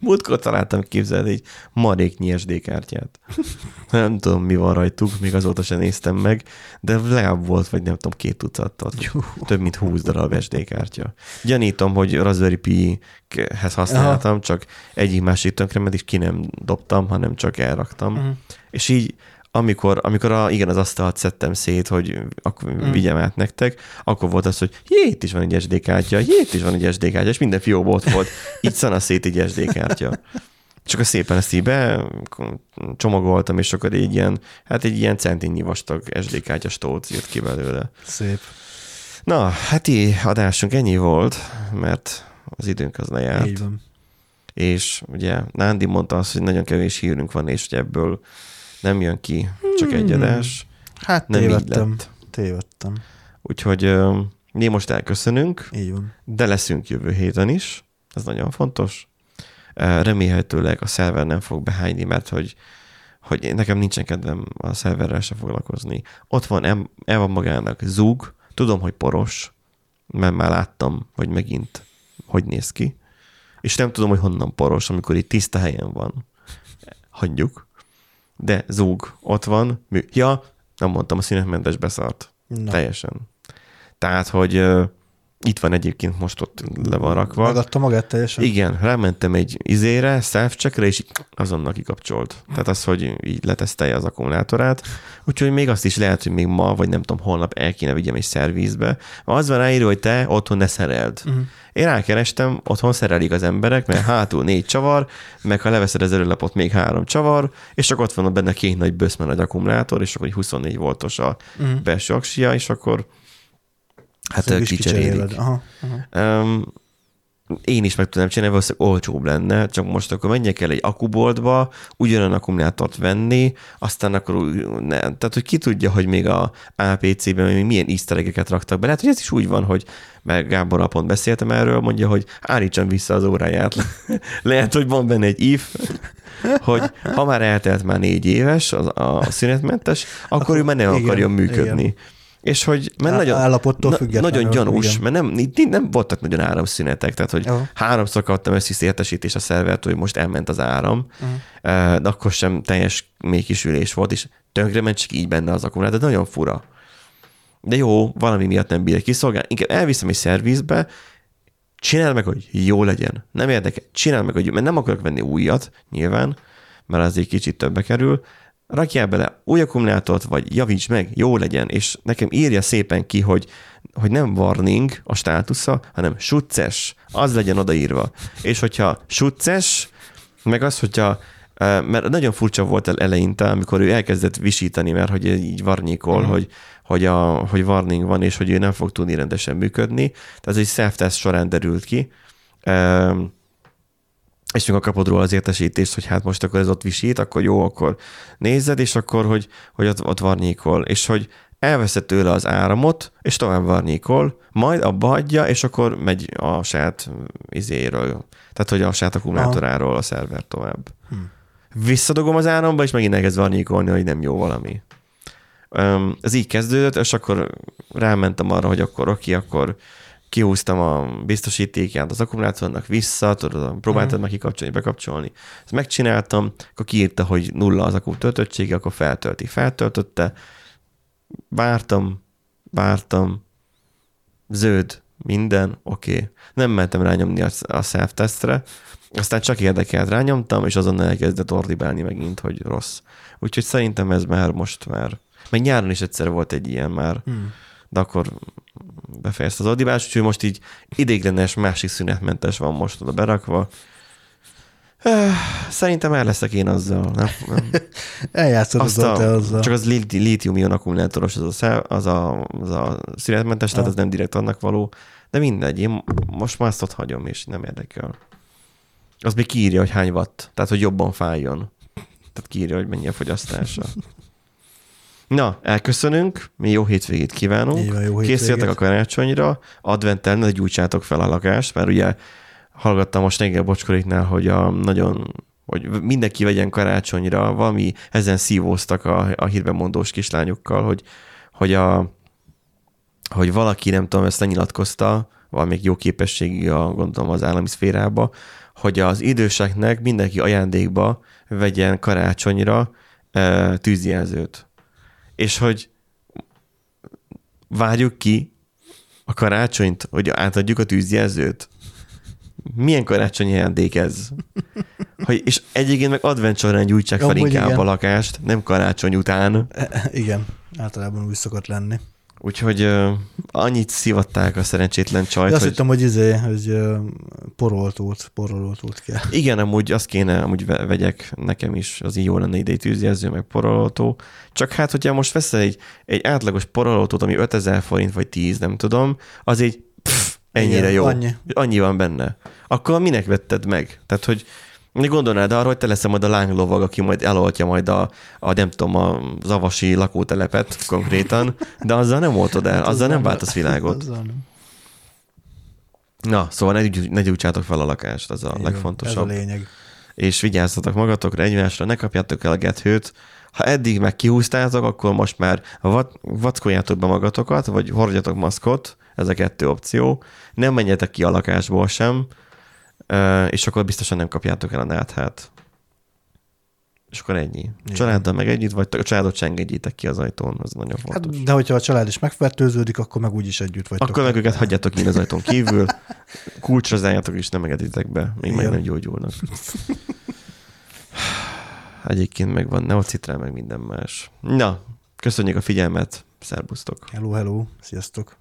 Múltkor találtam képzelni egy maréknyi SD kártyát. Nem tudom, mi van rajtuk, még azóta sem néztem meg, de legalább volt, vagy nem tudom, két tucattal. Több mint 20 darab SD kártya. Gyanítom, hogy Raspberry Pi-hez használtam, csak egyik másik tönkrement is ki nem dobtam, hanem csak elraktam. Mhm. És így amikor, amikor a, igen, az asztalt szedtem szét, hogy akkor Mhm. vigyem át nektek, akkor volt az, hogy jé, itt is van egy SD kártya, jé, itt is van egy SD kártya, és minden fiókban ott volt. Itt szana szét egy SD kártya. Csak a szépen ezt így be csomagoltam, és akkor egy ilyen, hát egy ilyen centinyi vastag SD kártya stóc jött ki belőle. Szép. Na, heti adásunk ennyi volt, mert az időnk az lejárt Így van. és ugye Nándi mondta azt, hogy nagyon kevés hírünk van, és hogy ebből nem jön ki csak egy adás. Hát Nem tévedtem. Tévedtem. Úgyhogy mi most elköszönünk, Így van. de leszünk jövő héten is, ez nagyon fontos. Remélhetőleg a szerver nem fog behányni, mert hogy, hogy nekem nincsen kedvem a szerverrel se foglalkozni. Ott van, em- el van magának zúg, tudom, hogy poros, mert már láttam, hogy megint hogy néz ki, és nem tudom, hogy honnan poros, amikor itt tiszta helyen van. Hagyjuk. De zúg, ott van. Mű. Ja, nem mondtam, a szünetmentes beszart. Na. Teljesen. Tehát, hogy itt van egyébként most ott le van rakva. Megadta magát teljesen? Igen, rámentem egy izére, self és azonnal kikapcsolt. Tehát az, hogy így letesztelje az akkumulátorát. Úgyhogy még azt is lehet, hogy még ma, vagy nem tudom, holnap el kéne vigyem egy szervizbe. Az van ráírva, hogy te otthon ne szereld. Uh-huh. Én rákerestem, otthon szerelik az emberek, mert hátul négy csavar, meg ha leveszed az előlapot, még három csavar, és csak ott van benne két nagy böszme nagy akkumulátor, és akkor egy 24 voltos a uh-huh. belső aksia, és akkor hát kicserélik. Aha, aha. Um, én is meg tudnám csinálni, valószínűleg olcsóbb lenne, csak most akkor menjek el egy akuboltba, ugyanolyan akkumulátort venni, aztán akkor ne, tehát, hogy ki tudja, hogy még a APC-ben még milyen easter raktak be. Lehet, hogy ez is úgy van, hogy mert Gábor pont beszéltem erről, mondja, hogy állítsam vissza az óráját. Lehet, hogy van benne egy if, hogy ha már eltelt már négy éves a, a szünetmentes, akkor, akkor ő már nem igen, akarjon működni. igen. És hogy mert Á- nagyon, állapottól függetlenül, nagyon gyanús, igen. mert nem, így nem voltak nagyon áramszünetek, tehát hogy Jó. háromszor kaptam összis értesítés a szervert, hogy most elment az áram, Mhm. uh. de akkor sem teljes mégisülés volt, és tönkrement csak így benne az akkumulátor, de nagyon fura. De jó, valami miatt nem bírja kiszolgálni, inkább elviszem egy szervizbe, csináld meg, hogy jó legyen. Nem érdekel, csináld meg, hogy mert nem akarok venni újat, nyilván, mert az egy kicsit többe kerül, rakjál bele új akkumulátort, vagy javíts meg, jó legyen, és nekem írja szépen ki, hogy, hogy nem warning a státusza, hanem succes, az legyen odaírva. És hogyha succes, meg az, hogyha mert nagyon furcsa volt el eleinte, amikor ő elkezdett visítani, mert hogy így varnyékol, hogy, hogy, a, hogy warning van, és hogy ő nem fog tudni rendesen működni. Tehát ez egy self-test során derült ki. Ehm, és a kapod róla az értesítést, hogy hát most akkor ez ott visít, akkor jó, akkor nézed, és akkor, hogy, hogy ott, ott varnyékol, és hogy elveszed tőle az áramot, és tovább varnyékol, majd abba hagyja, és akkor megy a saját izéről, tehát hogy a saját akkumulátoráról a szerver tovább. Hmm. Visszadogom az áramba, és megint elkezd varnyékolni, hogy nem jó valami. Ez így kezdődött, és akkor rámentem arra, hogy akkor oké, akkor kihúztam a biztosítékját az akkumulátornak vissza, tudod, próbáltad mm. meg kikapcsolni, bekapcsolni. Ezt megcsináltam, akkor kiírta, hogy nulla az akkum töltöttsége, akkor feltölti. Feltöltötte, vártam, vártam, zöld, minden, oké. Okay. Nem mentem rányomni a, a self-testre, aztán csak érdekelt, rányomtam, és azonnal elkezdett ordibálni megint, hogy rossz. Úgyhogy szerintem ez már most már, meg nyáron is egyszer volt egy ilyen már, hmm. de akkor befejezte az ordibást, úgyhogy most így idéglenes másik szünetmentes van most oda berakva. Szerintem el leszek én azzal. Nem, nem. Eljátszod Azt azzal, te a, azzal. csak az lítium-ion akkumulátoros, az a, szá- az a, az a születmentes, tehát Ah. az nem direkt annak való. De mindegy, én most már azt ott hagyom, és nem érdekel. Az még kiírja, hogy hány watt, tehát hogy jobban fájjon. Tehát kiírja, hogy mennyi a fogyasztása. Na, elköszönünk, mi jó hétvégét kívánunk. Így van, jó hétvégét. Készültek a karácsonyra, adventtel ne gyújtsátok fel a lakást, mert ugye hallgattam most reggel Bocskoriknál, hogy a nagyon hogy mindenki vegyen karácsonyra, valami ezen szívóztak a, a hírben mondós kislányokkal, hogy, hogy, a, hogy valaki, nem tudom, ezt lenyilatkozta, valamelyik jó képességi, a, gondolom az állami szférába, hogy az időseknek mindenki ajándékba vegyen karácsonyra e, tűzjelzőt. És hogy várjuk ki a karácsonyt, hogy átadjuk a tűzjelzőt. Milyen karácsonyi ajándék ez? Hogy, és egyébként meg advent során gyújtsák fel inkább igen. a lakást, nem karácsony után. Igen, általában úgy szokott lenni. Úgyhogy uh, annyit szivatták a szerencsétlen csajt, De azt hogy hittem, hogy izé, hogy ö, poroltót, porolótót kell. igen, amúgy azt kéne, amúgy ve- vegyek nekem is, az így jó lenne idei tűzjelző, meg porolótó. Csak hát, hogyha most veszel egy, egy átlagos porolótót, ami 5000 forint, vagy 10, nem tudom, az egy pff, ennyire Igen, jó. annyi. annyi van benne. Akkor minek vetted meg? Tehát, hogy gondolnád arra, hogy te leszel majd a lánglovag, aki majd eloltja majd a, a nem tudom, a zavasi lakótelepet konkrétan, de azzal nem oltod el, azzal nem váltasz világot. Hát Azzal nem. Na, szóval ne, gyújt- ne gyújtsátok fel a lakást, ez a van, legfontosabb. Ez a lényeg. És vigyázzatok magatokra, egymásra, ne kapjátok el a gethőt. Ha eddig meg kihúztátok, akkor most már vat, vackoljátok be magatokat, vagy hordjatok maszkot, ez a kettő opció. Nem menjetek ki a lakásból sem, és akkor biztosan nem kapjátok el a náthát. És akkor ennyi. Családdal meg együtt, vagy a családot se engedjétek ki az ajtón, az nagyon fontos. Hát, de hogyha a család is megfertőződik, akkor meg úgyis együtt vagytok. Akkor meg őket hagyjátok ki az ajtón kívül, kulcsra zárjátok és nem engeditek be, még meg Igen. nem gyógyulnak. Egyébként meg van neocitrál, meg minden más. Na, köszönjük a figyelmet, szerbusztok! Hello, hello, sziasztok.